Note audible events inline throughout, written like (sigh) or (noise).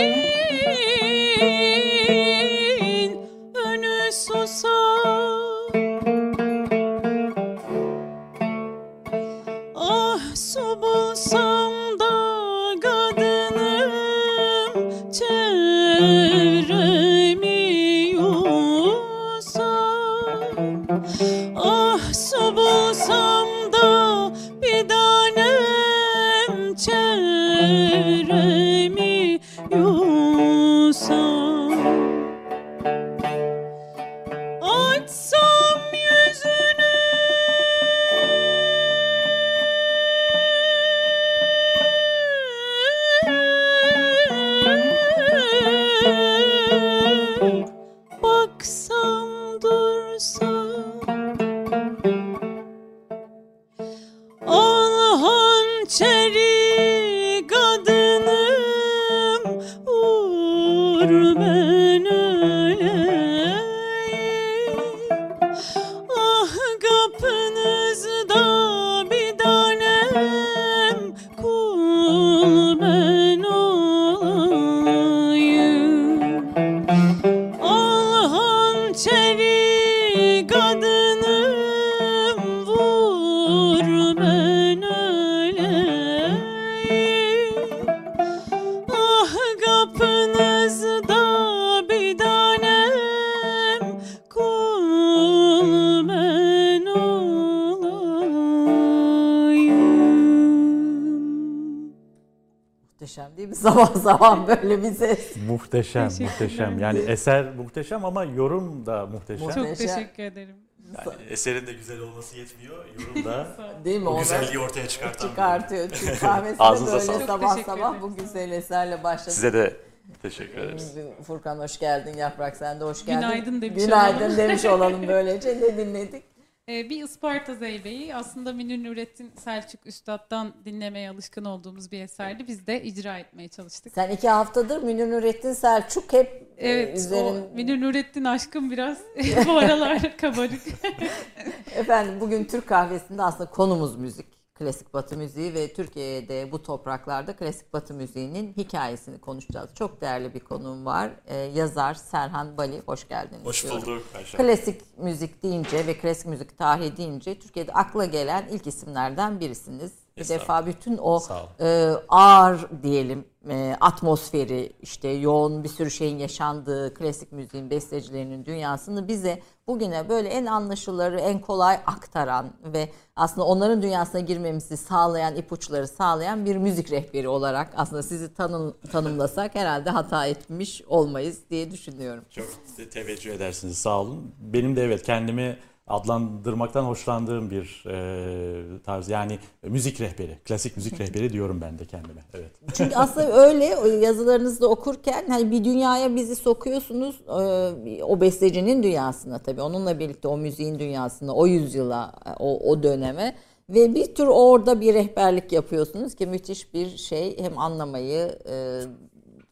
Home Zaman zaman böyle bir ses. Muhteşem, muhteşem. Yani eser muhteşem ama yorum da muhteşem. Çok teşekkür ederim. Yani eserin de güzel olması yetmiyor, yorum da (laughs) Değil mi? o güzelliği ortaya çıkartan. çıkartıyor. Kahvesinde (laughs) Ağzınıza böyle sağlık. sabah teşekkür sabah bu güzel eserle başladık. Size de teşekkür ederiz. Furkan hoş geldin, Yaprak sen de hoş geldin. Günaydın demiş Günaydın olalım. demiş olalım (laughs) böylece. Ne dinledik? Ee, bir Isparta Zeybe'yi aslında Münir Nurettin Selçuk Üstad'dan dinlemeye alışkın olduğumuz bir eserdi. Biz de icra etmeye çalıştık. Sen iki haftadır Münir Nurettin Selçuk hep e, Evet, üzerin... o Münir Nurettin aşkım biraz (laughs) bu aralar kabarık. Efendim bugün Türk kahvesinde aslında konumuz müzik. Klasik Batı müziği ve Türkiye'de bu topraklarda klasik Batı müziğinin hikayesini konuşacağız. Çok değerli bir konuğum var. Ee, yazar Serhan Bali. Hoş geldiniz. Hoş diyorum. bulduk Ayşe. Klasik müzik deyince ve klasik müzik tarihi deyince Türkiye'de akla gelen ilk isimlerden birisiniz. Bir defa bütün o e, ağır diyelim e, atmosferi işte yoğun bir sürü şeyin yaşandığı klasik müziğin bestecilerinin dünyasını bize bugüne böyle en anlaşılırı en kolay aktaran ve aslında onların dünyasına girmemizi sağlayan ipuçları sağlayan bir müzik rehberi olarak aslında sizi tanım, tanımlasak herhalde hata etmiş olmayız diye düşünüyorum. Çok te- teveccüh edersiniz sağ olun. Benim de evet kendimi adlandırmaktan hoşlandığım bir e, tarz. Yani müzik rehberi, klasik müzik rehberi diyorum ben de kendime. Evet. Çünkü aslında öyle yazılarınızda okurken hani bir dünyaya bizi sokuyorsunuz e, o bestecinin dünyasına tabii onunla birlikte o müziğin dünyasına o yüzyıla o, o döneme ve bir tür orada bir rehberlik yapıyorsunuz ki müthiş bir şey hem anlamayı e,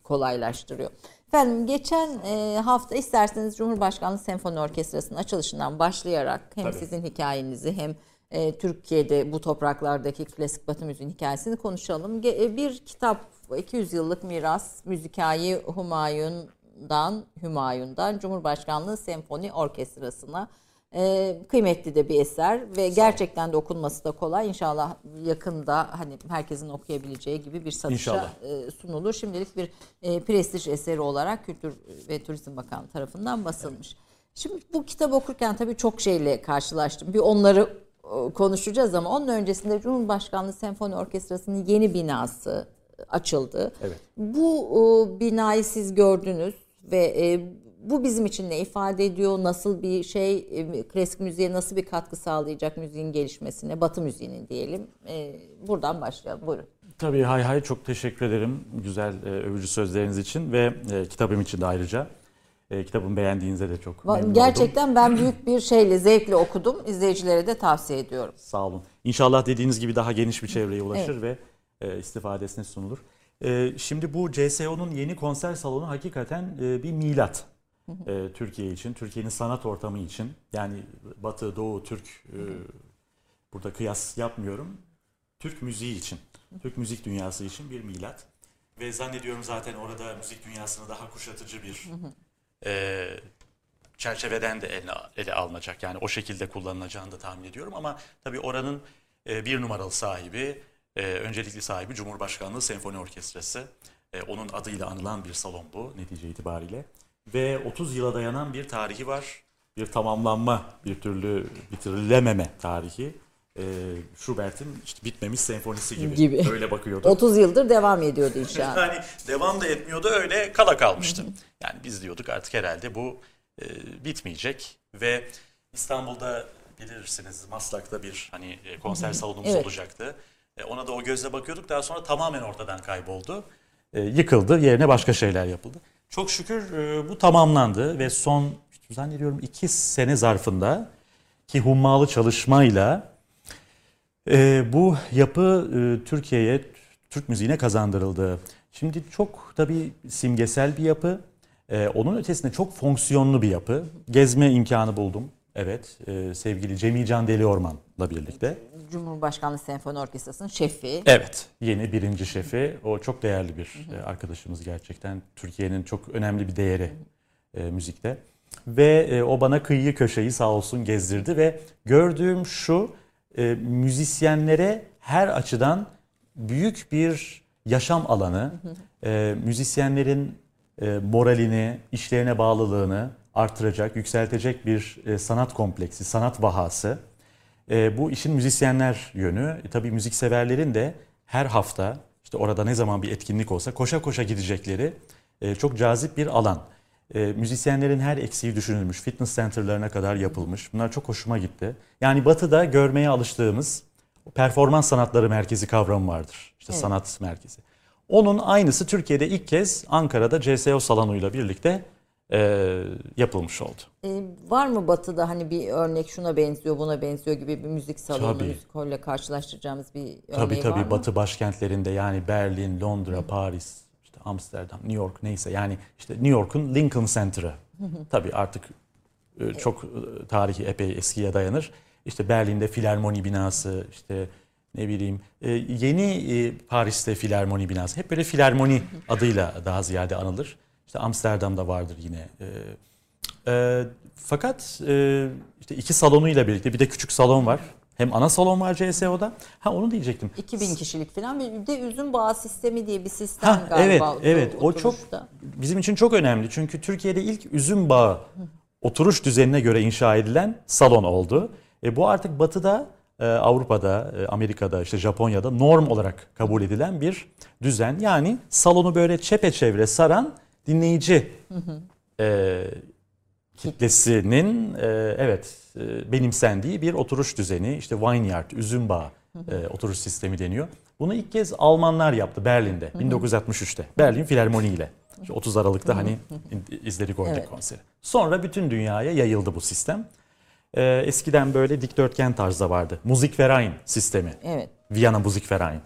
kolaylaştırıyor. Efendim geçen e, hafta isterseniz Cumhurbaşkanlığı Senfoni Orkestrası'nın açılışından başlayarak hem Tabii. sizin hikayenizi hem e, Türkiye'de bu topraklardaki klasik batı müziğin hikayesini konuşalım. Ge- e, bir kitap 200 yıllık miras müzikayı Humayun'dan Humayun'dan Cumhurbaşkanlığı Senfoni Orkestrası'na e, kıymetli de bir eser ve gerçekten de okunması da kolay. İnşallah yakında hani herkesin okuyabileceği gibi bir satışa e, sunulur. Şimdilik bir e, prestij eseri olarak Kültür ve Turizm Bakanlığı tarafından basılmış. Şimdi bu kitabı okurken tabii çok şeyle karşılaştım. Bir onları e, konuşacağız ama onun öncesinde Cumhurbaşkanlığı Senfoni Orkestrası'nın yeni binası açıldı. Evet. Bu e, binayı siz gördünüz ve e, bu bizim için ne ifade ediyor? Nasıl bir şey? e, klasik müziğe nasıl bir katkı sağlayacak müziğin gelişmesine? Batı müziğinin diyelim. E, buradan başlayalım. Buyurun. Tabii hay hay çok teşekkür ederim güzel e, övücü sözleriniz için ve kitabım için de ayrıca. E, kitabımı beğendiğinize de çok memnun oldum. Gerçekten ben büyük bir şeyle, zevkle okudum. İzleyicilere de tavsiye ediyorum. (laughs) Sağ olun. İnşallah dediğiniz gibi daha geniş bir çevreye ulaşır ve e, istifadesine sunulur. E, şimdi bu CSO'nun yeni konser salonu hakikaten e, bir milat. E, Türkiye için, Türkiye'nin sanat ortamı için. Yani Batı, Doğu, Türk e, burada kıyas yapmıyorum. Türk müziği için, Türk müzik dünyası için bir milat. Ve zannediyorum zaten orada müzik dünyasını daha kuşatıcı bir e, çerçeveden de ele, ele alınacak. Yani o şekilde kullanılacağını da tahmin ediyorum ama tabii oranın e, bir numaralı sahibi, e, öncelikli sahibi Cumhurbaşkanlığı Senfoni Orkestrası. E, onun adıyla anılan bir salon bu netice itibariyle. Ve 30 yıla dayanan bir tarihi var. Bir tamamlanma, bir türlü bitirilememe tarihi. E, Schubert'in işte bitmemiş senfonisi gibi. Gibi. Öyle bakıyordu. (laughs) 30 yıldır devam ediyordu inşaat. Yani devam da etmiyordu öyle kala kalmıştı. Yani biz diyorduk artık herhalde bu e, bitmeyecek ve İstanbul'da bilirsiniz Maslak'ta bir hani e, konser salonumuz Evet. olacaktı. E, ona da o gözle bakıyorduk daha sonra tamamen ortadan kayboldu. E, yıkıldı yerine başka şeyler yapıldı. Çok şükür e, bu tamamlandı ve son zannediyorum iki sene zarfında ki hummalı çalışmayla ee, bu yapı e, Türkiye'ye, Türk müziğine kazandırıldı. Şimdi çok tabii simgesel bir yapı. Ee, onun ötesinde çok fonksiyonlu bir yapı. Gezme imkanı buldum. Evet, e, sevgili Cemil Can Deli Orman'la birlikte. Cumhurbaşkanlığı Senfoni Orkestrası'nın şefi. Evet, yeni birinci şefi. O çok değerli bir e, arkadaşımız gerçekten. Türkiye'nin çok önemli bir değeri e, müzikte. Ve e, o bana kıyı köşeyi sağ olsun gezdirdi ve gördüğüm şu e, müzisyenlere her açıdan büyük bir yaşam alanı, e, müzisyenlerin e, moralini, işlerine bağlılığını artıracak, yükseltecek bir e, sanat kompleksi, sanat vahası. E, bu işin müzisyenler yönü. E, tabii müzikseverlerin de her hafta işte orada ne zaman bir etkinlik olsa koşa koşa gidecekleri e, çok cazip bir alan. E, müzisyenlerin her eksiği düşünülmüş, fitness centerlarına kadar yapılmış. Bunlar çok hoşuma gitti. Yani Batı'da görmeye alıştığımız performans sanatları merkezi kavramı vardır. İşte Evet. sanat merkezi. Onun aynısı Türkiye'de ilk kez Ankara'da CSO salonuyla birlikte e, yapılmış oldu. Ee, var mı Batı'da hani bir örnek şuna benziyor buna benziyor gibi bir müzik salonu, Tabii. müzik holle karşılaştıracağımız bir örneği Tabii var tabii mı? Batı başkentlerinde yani Berlin, Londra, Paris, işte Amsterdam, New York neyse yani işte New York'un Lincoln Center'ı. tabii artık e, çok e, tarihi epey eskiye dayanır. İşte Berlin'de filarmoni binası, işte ne bileyim e, yeni e, Paris'te filarmoni binası. Hep böyle filarmoni adıyla daha ziyade anılır. İşte Amsterdam'da vardır yine. E, e, fakat e, işte iki salonuyla birlikte bir de küçük salon var. Hem ana salon var CSO'da. Ha onu diyecektim. 2000 kişilik falan bir de üzüm bağı sistemi diye bir sistem Ha, galiba. evet, evet. O çok bizim için çok önemli. Çünkü Türkiye'de ilk üzüm bağı oturuş düzenine göre inşa edilen salon oldu. E, bu artık Batı'da, e, Avrupa'da, e, Amerika'da, işte Japonya'da norm olarak kabul edilen bir düzen. Yani salonu böyle çepeçevre saran dinleyici e, kitlesinin e, evet e, benimsendiği bir oturuş düzeni. İşte vineyard, üzüm bağı e, oturuş sistemi deniyor. Bunu ilk kez Almanlar yaptı Berlin'de 1963'te. Berlin Filarmoni ile. İşte 30 Aralık'ta hani izledik oradaki Evet. konseri. Sonra bütün dünyaya yayıldı bu sistem. E, eskiden böyle dikdörtgen tarzda vardı. Musikverein sistemi. Evet. Viyana Musikverein.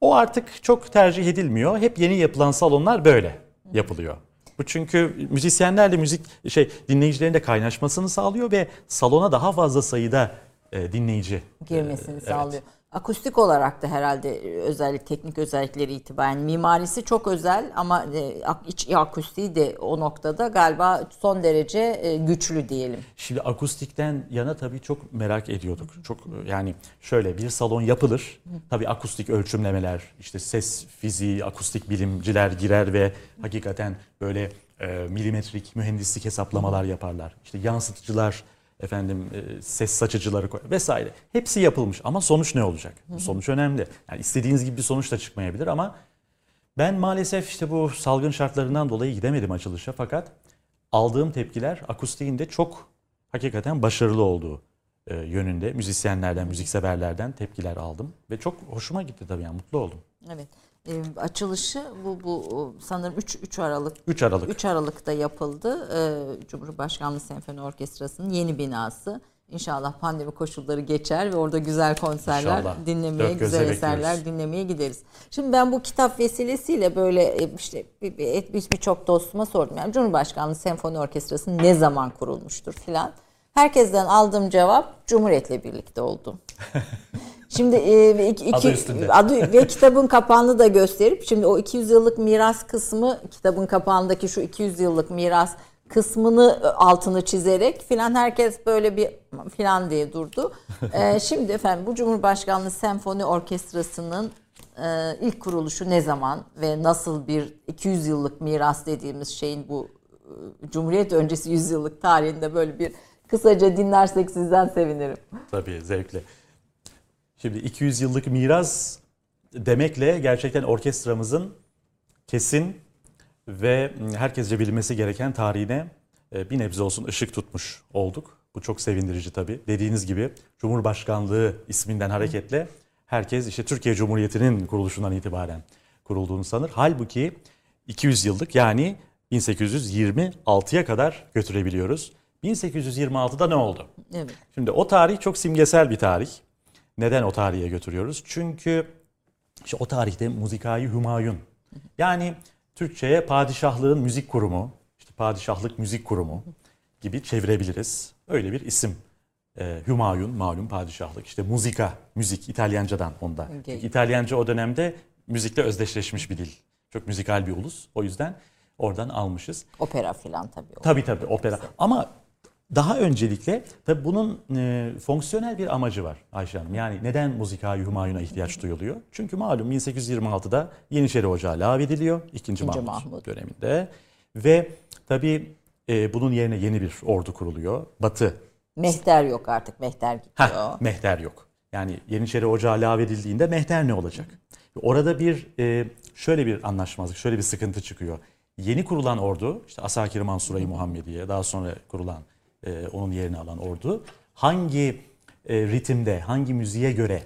O artık çok tercih edilmiyor. Hep yeni yapılan salonlar böyle yapılıyor. Bu çünkü müzisyenlerle müzik şey dinleyicilerin de kaynaşmasını sağlıyor ve salona daha fazla sayıda e, dinleyici girmesini evet. sağlıyor. Akustik olarak da herhalde e, özellik teknik özellikleri itibaren mimarisi çok özel ama e, iç akustiği de o noktada galiba son derece e, güçlü diyelim. Şimdi akustikten yana tabii çok merak ediyorduk. Çok yani şöyle bir salon yapılır. Tabii akustik ölçümlemeler, işte ses fiziği, akustik bilimciler girer ve hakikaten böyle e, milimetrik mühendislik hesaplamalar yaparlar. İşte yansıtıcılar, efendim e, ses saçıcıları koy vesaire. Hepsi yapılmış ama sonuç ne olacak? Sonuç önemli. Yani istediğiniz gibi bir sonuç da çıkmayabilir ama ben maalesef işte bu salgın şartlarından dolayı gidemedim açılışa fakat aldığım tepkiler akustiğin de çok hakikaten başarılı olduğu e, yönünde müzisyenlerden, müzikseverlerden tepkiler aldım ve çok hoşuma gitti tabii yani mutlu oldum. Evet. E, açılışı bu bu sanırım 3 3 Aralık 3 Aralık. 3 Aralık'ta yapıldı. E, Cumhurbaşkanlığı Senfoni Orkestrası'nın yeni binası. İnşallah pandemi koşulları geçer ve orada güzel konserler İnşallah. dinlemeye, Dört güzel eserler bekliyoruz. dinlemeye gideriz. Şimdi ben bu kitap vesilesiyle böyle e, işte bir- bir- bir- birçok dostuma sordum. Yani Cumhurbaşkanlığı Senfoni Orkestrası ne zaman kurulmuştur filan. Herkesten aldığım cevap Cumhuriyet'le birlikte oldu. (laughs) Şimdi e, iki, Adı üstünde. adı ve kitabın kapağını da gösterip şimdi o 200 yıllık miras kısmı kitabın kapağındaki şu 200 yıllık miras kısmını e, altını çizerek filan herkes böyle bir filan diye durdu. Ee, (laughs) şimdi efendim bu Cumhurbaşkanlığı Senfoni Orkestrası'nın e, ilk kuruluşu ne zaman ve nasıl bir 200 yıllık miras dediğimiz şeyin bu e, Cumhuriyet öncesi 100 yıllık tarihinde böyle bir kısaca dinlersek sizden sevinirim. Tabii zevkle. Şimdi 200 yıllık miras demekle gerçekten orkestramızın kesin ve herkesce bilinmesi gereken tarihine e, bir nebze olsun ışık tutmuş olduk. Bu çok sevindirici tabii. Dediğiniz gibi Cumhurbaşkanlığı isminden hareketle herkes işte Türkiye Cumhuriyeti'nin kuruluşundan itibaren kurulduğunu sanır. Halbuki 200 yıllık yani 1826'ya kadar götürebiliyoruz. 1826'da ne oldu? Evet. Şimdi o tarih çok simgesel bir tarih. Neden o tarihe götürüyoruz? Çünkü işte o tarihte Muzikayı Hümayun. Yani Türkçe'ye padişahlığın müzik kurumu, işte padişahlık müzik kurumu gibi çevirebiliriz. Öyle bir isim. Ee, Hümayun malum padişahlık. İşte muzika, müzik İtalyancadan onda. Okay. Çünkü İtalyanca o dönemde müzikle özdeşleşmiş bir dil. Çok müzikal bir ulus. O yüzden oradan almışız. Opera filan tabii. Tabii tabii opera. Ama daha öncelikle tabii bunun e, fonksiyonel bir amacı var Ayşe Hanım. Yani neden Muzika-i Hümayun'a ihtiyaç duyuluyor? Çünkü malum 1826'da Yeniçeri Ocağı lağvediliyor. 2. Mahmut, Mahmut. döneminde. Ve tabii e, bunun yerine yeni bir ordu kuruluyor. Batı Mehter yok artık. Mehter gidiyor. Heh, mehter yok. Yani Yeniçeri Ocağı lağvedildiğinde mehter ne olacak? Orada bir e, şöyle bir anlaşmazlık, şöyle bir sıkıntı çıkıyor. Yeni kurulan ordu, işte Asakir Mansura-i Muhammediye, daha sonra kurulan, e, onun yerini alan ordu hangi e, ritimde, hangi müziğe göre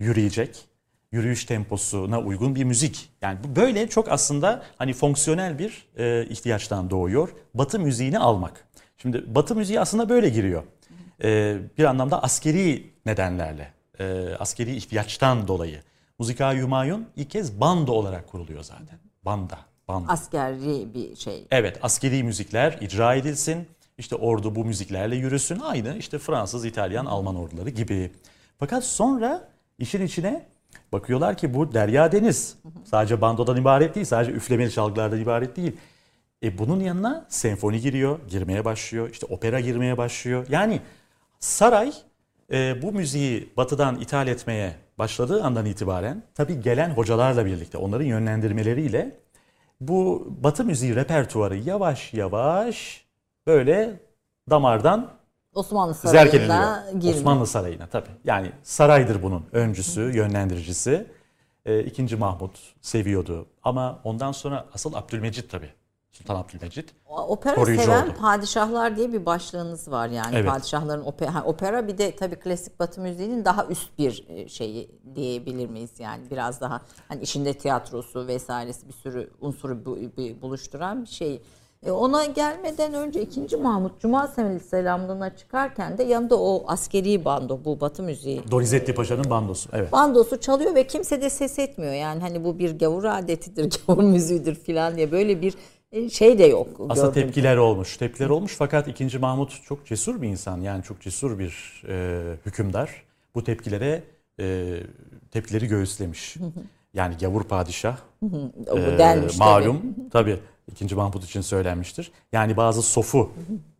yürüyecek? Yürüyüş temposuna uygun bir müzik. Yani bu böyle çok aslında hani fonksiyonel bir e, ihtiyaçtan doğuyor. Batı müziğini almak. Şimdi Batı müziği aslında böyle giriyor. E, bir anlamda askeri nedenlerle, e, askeri ihtiyaçtan dolayı. Muzika Humayun ilk kez bando olarak kuruluyor zaten. Banda, banda. Askeri bir şey. Evet askeri müzikler icra edilsin. İşte ordu bu müziklerle yürüsün. Aynı işte Fransız, İtalyan, Alman orduları gibi. Fakat sonra işin içine bakıyorlar ki bu derya deniz. Sadece bandodan ibaret değil, sadece üflemeli çalgılardan ibaret değil. E bunun yanına senfoni giriyor, girmeye başlıyor. İşte opera girmeye başlıyor. Yani saray e, bu müziği batıdan ithal etmeye başladığı andan itibaren tabii gelen hocalarla birlikte onların yönlendirmeleriyle bu batı müziği repertuarı yavaş yavaş böyle damardan Osmanlı Sarayı'na girmiyor. Osmanlı Sarayı'na tabii. Yani saraydır bunun öncüsü, yönlendiricisi. Ee, ikinci Mahmut seviyordu. Ama ondan sonra asıl Abdülmecit tabii Sultan Abdülmecit. Opera Koruyucu seven oldu. padişahlar diye bir başlığınız var yani Evet. padişahların opera, opera bir de tabii klasik batı müziğinin daha üst bir e, şeyi diyebilir miyiz yani biraz daha hani içinde tiyatrosu vesairesi bir sürü unsuru bu, bu- buluşturan bir şey. E, ona gelmeden önce 2. Mahmut Cuma Selamlığı'na çıkarken de yanında o askeri bando bu batı müziği Donizetti Paşa'nın bandosu. Evet. bandosu çalıyor ve kimse de ses etmiyor. Yani hani bu bir gavur adetidir, (laughs) gavur müziğidir filan diye böyle bir e, şey de yok. Aslında gördüğüm tepkiler olmuş. Tepkiler olmuş fakat 2. Mahmut çok cesur bir insan. Yani çok cesur bir e, hükümdar. Bu tepkilere e, tepkileri göğüslemiş. Yani gavur padişah e, denmiş tabii. malum tabii 2. Mahmut için söylenmiştir. Yani bazı sofu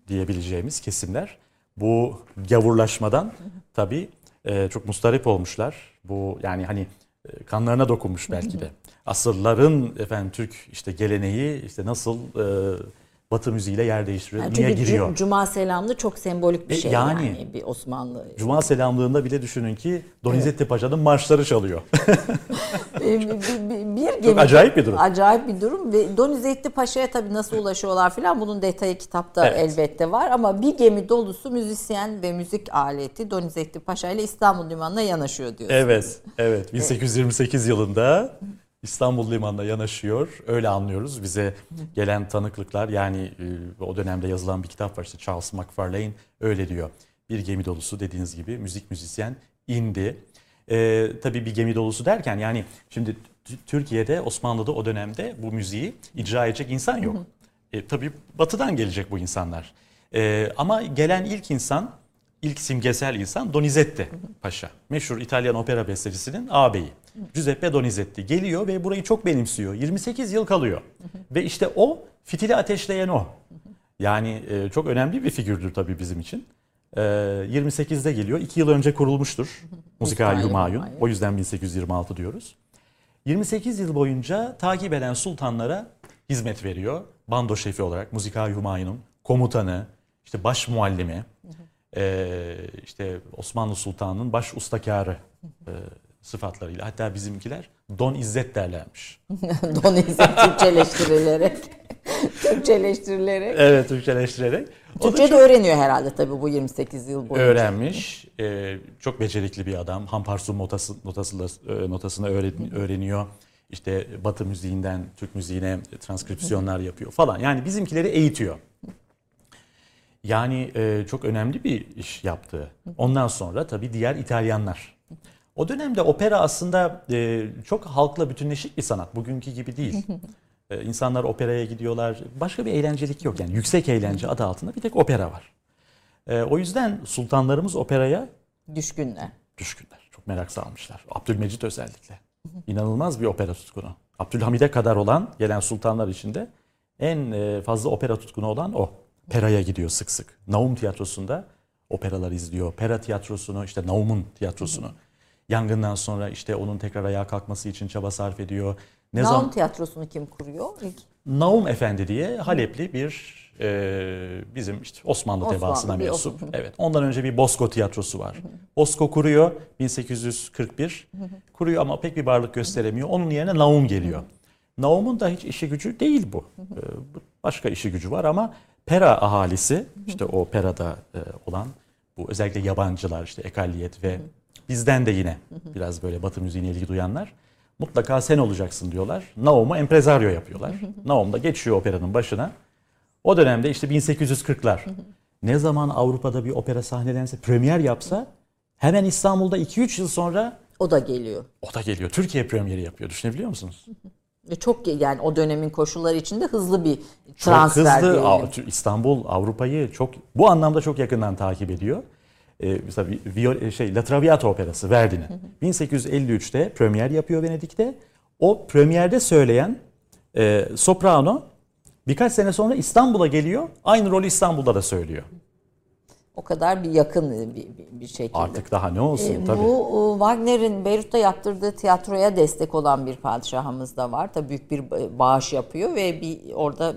diyebileceğimiz kesimler bu gavurlaşmadan tabii e, çok mustarip olmuşlar. Bu yani hani e, kanlarına dokunmuş belki de. (laughs) Asırların efendim Türk işte geleneği işte nasıl e, Batı müziğiyle yer değiştiriyor, Yani niye giriyor? Cum- Cuma selamlı çok sembolik bir E, şey yani. yani, bir Osmanlı. Cuma selamlığında bile düşünün ki Donizetti Paşa'nın marşları çalıyor. (laughs) bir, bir, gemi- acayip bir durum. Acayip bir durum ve Donizetti Paşa'ya tabii nasıl ulaşıyorlar filan bunun detayı kitapta Evet. elbette var ama bir gemi dolusu müzisyen ve müzik aleti Donizetti Paşa ile İstanbul Limanı'na yanaşıyor diyorsun. Evet, evet. 1828 yılında İstanbul Limanı'na yanaşıyor. Öyle anlıyoruz. Bize gelen tanıklıklar yani e, o dönemde yazılan bir kitap var işte Charles McFarlane öyle diyor. Bir gemi dolusu dediğiniz gibi müzik müzisyen indi. E, tabii bir gemi dolusu derken yani şimdi Türkiye'de Osmanlı'da o dönemde bu müziği icra edecek insan yok. E, tabii batıdan gelecek bu insanlar. E, ama gelen ilk insan İlk simgesel insan Donizetti Paşa. Meşhur İtalyan opera bestecisinin ağabeyi. Giuseppe Donizetti geliyor ve burayı çok benimsiyor. 28 yıl kalıyor. ve işte o fitili ateşleyen o. Yani e, çok önemli bir figürdür tabii bizim için. E, 28'de geliyor. 2 yıl önce kurulmuştur. Musikal Humayun. O yüzden 1826 diyoruz. 28 yıl boyunca takip eden sultanlara hizmet veriyor. Bando şefi olarak Musikal Humayun'un komutanı, işte baş muallimi, ee, işte Osmanlı Sultanı'nın baş ustakarı e, sıfatlarıyla. Hatta bizimkiler Don İzzet derlermiş. (laughs) Donizet Türkçeleştirilerek. (laughs) Türkçeleştirilerek. Evet Türkçeleştirerek. O Türkçe de öğreniyor herhalde tabii bu 28 yıl boyunca. öğrenmiş. Ee, çok becerikli bir adam. Hamparsu notası, notası, e, notasını öğren- öğreniyor. İşte Batı müziğinden Türk müziğine transkripsiyonlar yapıyor falan. Yani bizimkileri eğitiyor. Yani e, çok önemli bir iş yaptı. Ondan sonra tabii diğer İtalyanlar. O dönemde opera aslında e, çok halkla bütünleşik bir sanat. Bugünkü gibi değil. (laughs) E, insanlar operaya gidiyorlar. Başka bir eğlencelik yok. Yani yüksek eğlence adı altında bir tek opera var. E, o yüzden sultanlarımız operaya Düşkünler. düşkünler. Çok merak salmışlar. Abdülmecit özellikle. İnanılmaz bir opera tutkunu. Abdülhamid'e kadar olan gelen sultanlar içinde en e, fazla opera tutkunu olan o. Pera'ya gidiyor sık sık. Naum tiyatrosunda operalar izliyor. Pera tiyatrosunu, işte Naum'un tiyatrosunu. Yangından sonra işte onun tekrar ayağa kalkması için çaba sarf ediyor. Ne Naum zaman tiyatrosunu kim kuruyor? İlk Naum Efendi diye Halepli bir e, bizim işte Osmanlı, Osmanlı, tebaasına mensup. Osmanlı. Evet. Ondan önce bir Bosco tiyatrosu var. Bosco kuruyor 1841. Kuruyor ama pek bir varlık gösteremiyor. Onun yerine Naum geliyor. Naum'un da hiç işi gücü değil bu. E, başka işi gücü var ama Pera ahalisi işte o Pera'da e, olan bu özellikle yabancılar işte ekalliyet ve bizden de yine biraz böyle batı müziğine ilgi duyanlar mutlaka sen olacaksın diyorlar. Naum'u empresario yapıyorlar. (laughs) Naum da geçiyor operanın başına. O dönemde işte 1840'lar. (laughs) Ne zaman Avrupa'da bir opera sahnelense, premier yapsa hemen İstanbul'da 2-3 yıl sonra o da geliyor. o da geliyor. Türkiye premieri yapıyor. Düşünebiliyor musunuz? Ve (laughs) çok yani o dönemin koşulları içinde hızlı bir Çok transfer hızlı. diyelim. İstanbul Avrupa'yı çok bu anlamda çok yakından takip ediyor. Ee, mesela Vi- Viol- şey La Traviata operası Verdi'nin. 1853'te premier yapıyor Venedik'te. O premierde söyleyen e, soprano birkaç sene sonra İstanbul'a geliyor. Aynı rolü İstanbul'da da söylüyor. O kadar bir yakın bir, bir, bir şekilde. Artık daha ne olsun E, tabii. Bu e, Wagner'in Beyrut'ta yaptırdığı tiyatroya destek olan bir padişahımız da var. Tabii büyük bir ba- bağış yapıyor ve bir orada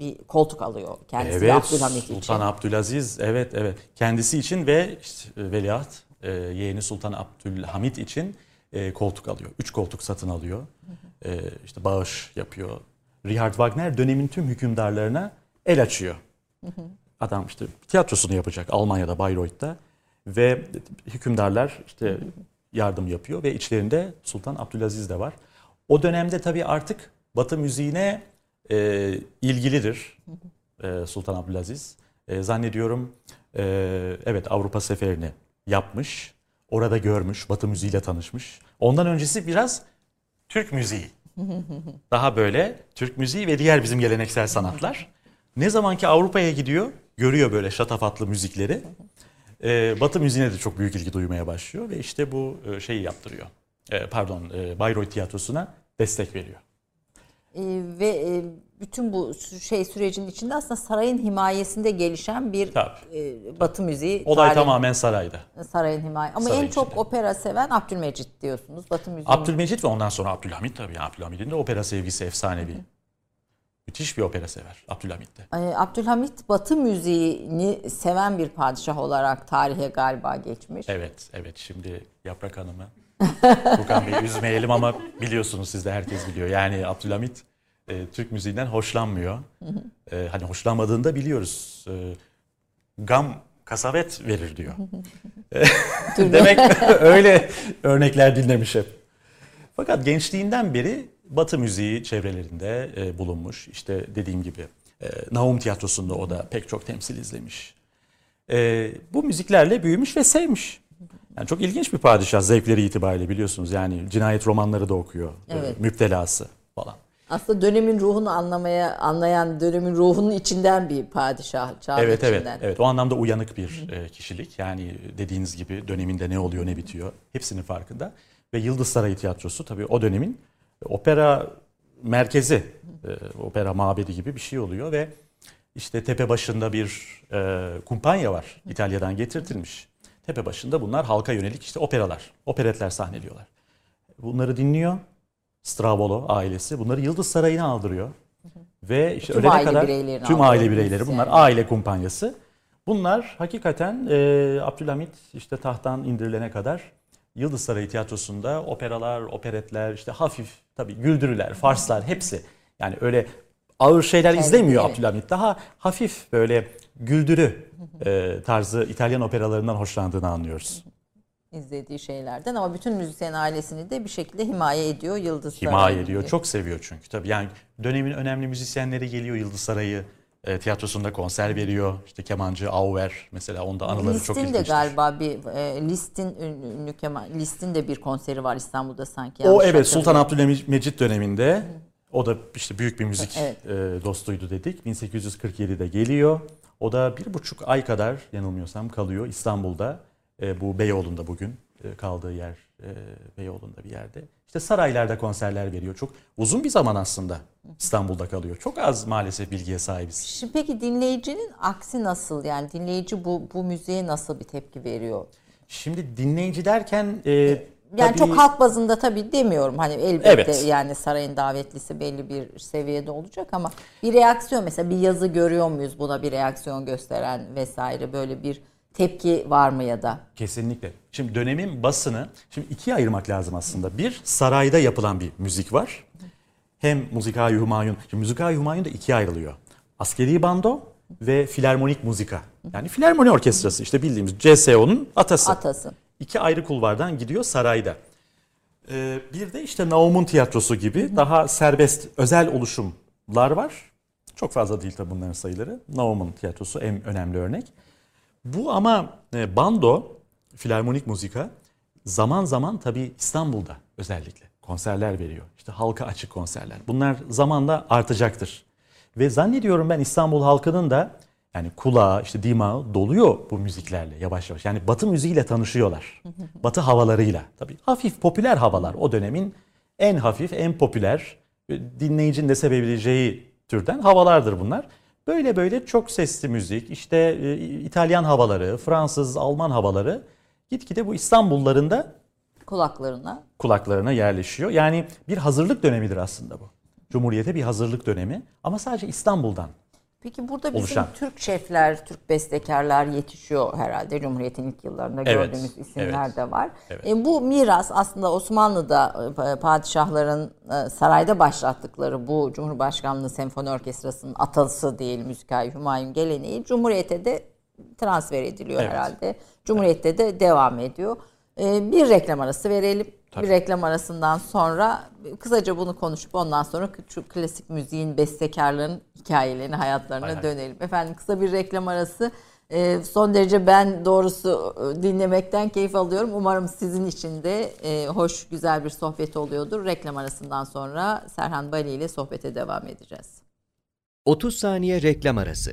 bir koltuk alıyor kendisi Evet, Abdülhamit Sultan için. Abdülaziz, evet evet. Kendisi için ve işte, e, veliaht e, yeğeni Sultan Abdülhamit için e, koltuk alıyor. Üç koltuk satın alıyor. E, işte bağış yapıyor. Richard Wagner dönemin tüm hükümdarlarına el açıyor. Adam işte tiyatrosunu yapacak Almanya'da Bayreuth'ta ve hükümdarlar işte yardım yapıyor ve içlerinde Sultan Abdülaziz de var. O dönemde tabii artık Batı müziğine e, ilgilidir e, Sultan Abdülaziz. E, zannediyorum e, evet Avrupa seferini yapmış. Orada görmüş, Batı müziğiyle tanışmış. Ondan öncesi biraz Türk müziği. Daha böyle Türk müziği ve diğer bizim geleneksel sanatlar. Ne zamanki Avrupa'ya gidiyor, görüyor böyle şatafatlı müzikleri. e, Batı müziğine de çok büyük ilgi duymaya başlıyor ve işte bu e, şeyi yaptırıyor. E, pardon, e, Bayreuth tiyatrosuna destek veriyor. Ee, ve e, bütün bu şey sürecin içinde aslında sarayın himayesinde gelişen bir Tabii. e, Batı müziği Olay tarihi- tamamen sarayda. sarayın himaye. Ama Sarayın en çok içinde. opera seven Abdülmecit diyorsunuz. Batı müziği. Abdülmecit ve ondan sonra Abdülhamit tabii. Yani Abdülhamit'in de opera sevgisi efsanevi. Müthiş bir opera sever Abdülhamit de. Abdülhamit Batı müziğini seven bir padişah olarak tarihe galiba geçmiş. Evet, evet. Şimdi Yaprak Hanım'ı Furkan Bey'i üzmeyelim ama biliyorsunuz siz de herkes biliyor. Yani Abdülhamit e, Türk müziğinden hoşlanmıyor. E, hani hoşlanmadığını da biliyoruz. E, gam kasavet verir diyor. Demek (laughs) öyle örnekler dinlemiş hep. Fakat gençliğinden beri Batı müziği çevrelerinde e, bulunmuş. İşte dediğim gibi e, Naum Tiyatrosu'nda o da pek çok temsil izlemiş. E, bu müziklerle büyümüş ve sevmiş. Yani çok ilginç bir padişah zevkleri itibariyle biliyorsunuz. Yani cinayet romanları da okuyor. e, Evet. müptelası falan. Aslında dönemin ruhunu anlamaya anlayan dönemin ruhunun içinden bir padişah çağın Evet evet içinden. evet o anlamda uyanık bir e, kişilik. Yani dediğiniz gibi döneminde ne oluyor ne bitiyor hepsinin farkında. Ve Yıldız Sarayı Tiyatrosu tabii o dönemin opera merkezi, e, opera mabedi gibi bir şey oluyor ve işte tepe başında bir e, kumpanya var İtalya'dan getirtilmiş. Tepe başında bunlar halka yönelik işte operalar, operetler sahneliyorlar. Bunları dinliyor. Stravolo ailesi bunları Yıldız Sarayı'na aldırıyor. Ve işte Tüm aile kadar tüm aile bireyleri bunlar yani. aile kumpanyası. Bunlar hakikaten e, Abdülhamit işte tahttan indirilene kadar Yıldız Sarayı Tiyatrosu'nda operalar, operetler, işte hafif tabii güldürüler, farslar hepsi. Yani öyle ağır şeyler Evet, izlemiyor evet. Abdülhamit. Daha hafif böyle güldürü e, tarzı İtalyan operalarından hoşlandığını anlıyoruz. izlediği şeylerden ama bütün müzisyen ailesini de bir şekilde himaye ediyor Yıldız Himaye Sarayı ediyor. gibi. Çok seviyor çünkü. Tabii yani dönemin önemli müzisyenleri geliyor Yıldız Sarayı e, tiyatrosunda konser veriyor. İşte kemancı Auer mesela onda anıları çok Listin de ilginçtir. galiba bir e, Listin ün- ünlü keman Listin de bir konseri var İstanbul'da sanki. O evet Sultan. Abdülmecit döneminde o da işte büyük bir müzik Evet. e, dostuydu dedik. 1847'de geliyor. O da bir buçuk ay kadar yanılmıyorsam kalıyor İstanbul'da. E, bu Beyoğlu'nda bugün e, kaldığı yer e, Beyoğlu'nda bir yerde. İşte saraylarda konserler veriyor. Çok uzun bir zaman aslında İstanbul'da kalıyor. Çok az maalesef bilgiye sahibiz. Şimdi peki dinleyicinin aksi nasıl? Yani dinleyici bu bu müziğe nasıl bir tepki veriyor? Şimdi dinleyici derken e, Yani tabii- çok halk bazında tabii demiyorum. Hani elbette Evet. yani sarayın davetlisi belli bir seviyede olacak ama bir reaksiyon mesela bir yazı görüyor muyuz buna bir reaksiyon gösteren vesaire böyle bir tepki var mı ya da? Kesinlikle. Şimdi dönemin basını şimdi ikiye ayırmak lazım aslında. Bir sarayda yapılan bir müzik var. Hem Musika-i Humayun. Şimdi Musika-i Humayun da ikiye ayrılıyor. Askeri bando ve filarmonik muzika. Yani filarmoni orkestrası işte bildiğimiz CSO'nun atası. Atası. İki ayrı kulvardan gidiyor sarayda. Ee, bir de işte Naum'un tiyatrosu gibi daha serbest özel oluşumlar var. Çok fazla değil tabi bunların sayıları. Naum'un tiyatrosu en önemli örnek. Bu ama e, bando, filarmonik muzika zaman zaman tabii İstanbul'da özellikle konserler veriyor. İşte halka açık konserler. Bunlar zamanla artacaktır. Ve zannediyorum ben İstanbul halkının da yani kulağı, işte dimağı doluyor bu müziklerle yavaş yavaş. Yani Batı müziğiyle tanışıyorlar. (laughs) Batı havalarıyla. Tabii hafif popüler havalar. O dönemin en hafif, en popüler e, dinleyicinin de sevebileceği türden havalardır bunlar. Böyle böyle çok sesli müzik, işte e, İtalyan havaları, Fransız, Alman havaları gitgide bu İstanbullarında Kulaklarına. kulaklarına yerleşiyor. Yani bir hazırlık dönemidir aslında bu. Cumhuriyete bir hazırlık dönemi ama sadece İstanbul'dan Peki burada bizim oluşan. Türk şefler, Türk bestekarlar yetişiyor herhalde. Cumhuriyet'in ilk yıllarında Evet, gördüğümüz isimler evet, de var. evet. E, bu miras aslında Osmanlı'da e, padişahların e, sarayda başlattıkları bu Cumhurbaşkanlığı Senfoni Orkestrası'nın atası değil müzikal Hümayun geleneği Cumhuriyet'e de transfer ediliyor Evet. herhalde. Cumhuriyet'te de devam ediyor. E, bir reklam arası verelim. Tabii. Bir reklam arasından sonra kısaca bunu konuşup ondan sonra şu klasik müziğin bestekarların hikayelerine, hayatlarına Hay hay. dönelim. Efendim kısa bir reklam arası. Ee, son derece ben doğrusu e, dinlemekten keyif alıyorum. Umarım sizin için de e, hoş, güzel bir sohbet oluyordur. Reklam arasından sonra Serhan Bali ile sohbete devam edeceğiz. 30 saniye reklam arası.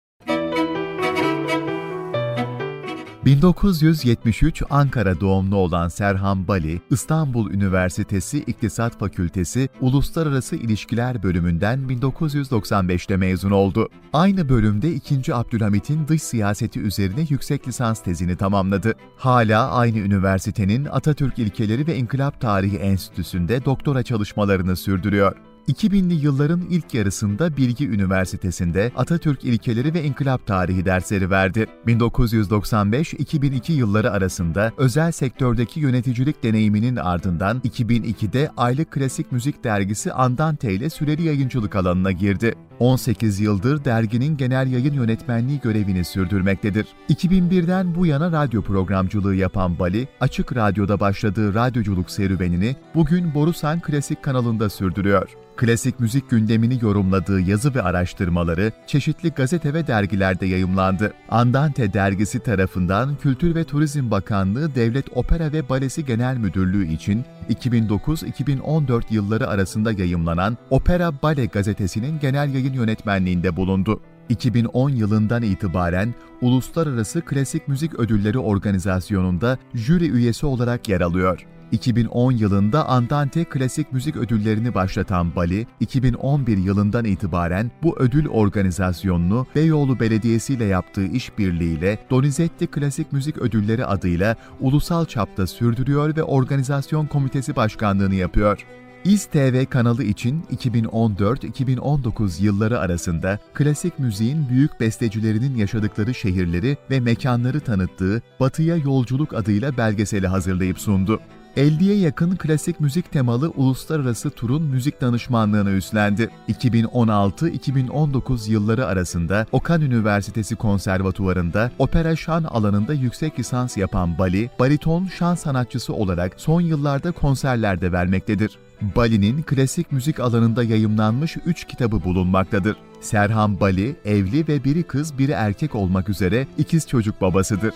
1973 Ankara doğumlu olan Serhan Bali, İstanbul Üniversitesi İktisat Fakültesi Uluslararası İlişkiler bölümünden 1995'te mezun oldu. Aynı bölümde 2. Abdülhamit'in dış siyaseti üzerine yüksek lisans tezini tamamladı. Hala aynı üniversitenin Atatürk İlkeleri ve İnkılap Tarihi Enstitüsü'nde doktora çalışmalarını sürdürüyor. 2000'li yılların ilk yarısında Bilgi Üniversitesi'nde Atatürk İlkeleri ve İnkılap Tarihi dersleri verdi. 1995-2002 yılları arasında özel sektördeki yöneticilik deneyiminin ardından 2002'de aylık klasik müzik dergisi Andante ile süreli yayıncılık alanına girdi. 18 yıldır derginin genel yayın yönetmenliği görevini sürdürmektedir. 2001'den bu yana radyo programcılığı yapan Bali, Açık Radyo'da başladığı radyoculuk serüvenini bugün Borusan Klasik kanalında sürdürüyor. Klasik müzik gündemini yorumladığı yazı ve araştırmaları çeşitli gazete ve dergilerde yayımlandı. Andante dergisi tarafından Kültür ve Turizm Bakanlığı Devlet Opera ve Balesi Genel Müdürlüğü için 2009-2014 yılları arasında yayımlanan Opera Bale gazetesinin genel yayın yönetmenliğinde bulundu. 2010 yılından itibaren Uluslararası Klasik Müzik Ödülleri Organizasyonu'nda jüri üyesi olarak yer alıyor. 2010 yılında Andante Klasik Müzik Ödülleri'ni başlatan Bali, 2011 yılından itibaren bu ödül organizasyonunu Beyoğlu Belediyesi ile yaptığı işbirliğiyle Donizetti Klasik Müzik Ödülleri adıyla ulusal çapta sürdürüyor ve organizasyon komitesi başkanlığını yapıyor. İz TV kanalı için 2014-2019 yılları arasında klasik müziğin büyük bestecilerinin yaşadıkları şehirleri ve mekanları tanıttığı Batıya Yolculuk adıyla belgeseli hazırlayıp sundu. 50'ye yakın klasik müzik temalı uluslararası turun müzik danışmanlığını üstlendi. 2016-2019 yılları arasında Okan Üniversitesi Konservatuvarı'nda opera şan alanında yüksek lisans yapan Bali, bariton şan sanatçısı olarak son yıllarda konserlerde vermektedir. Bali'nin klasik müzik alanında yayımlanmış 3 kitabı bulunmaktadır. Serhan Bali, evli ve biri kız biri erkek olmak üzere ikiz çocuk babasıdır.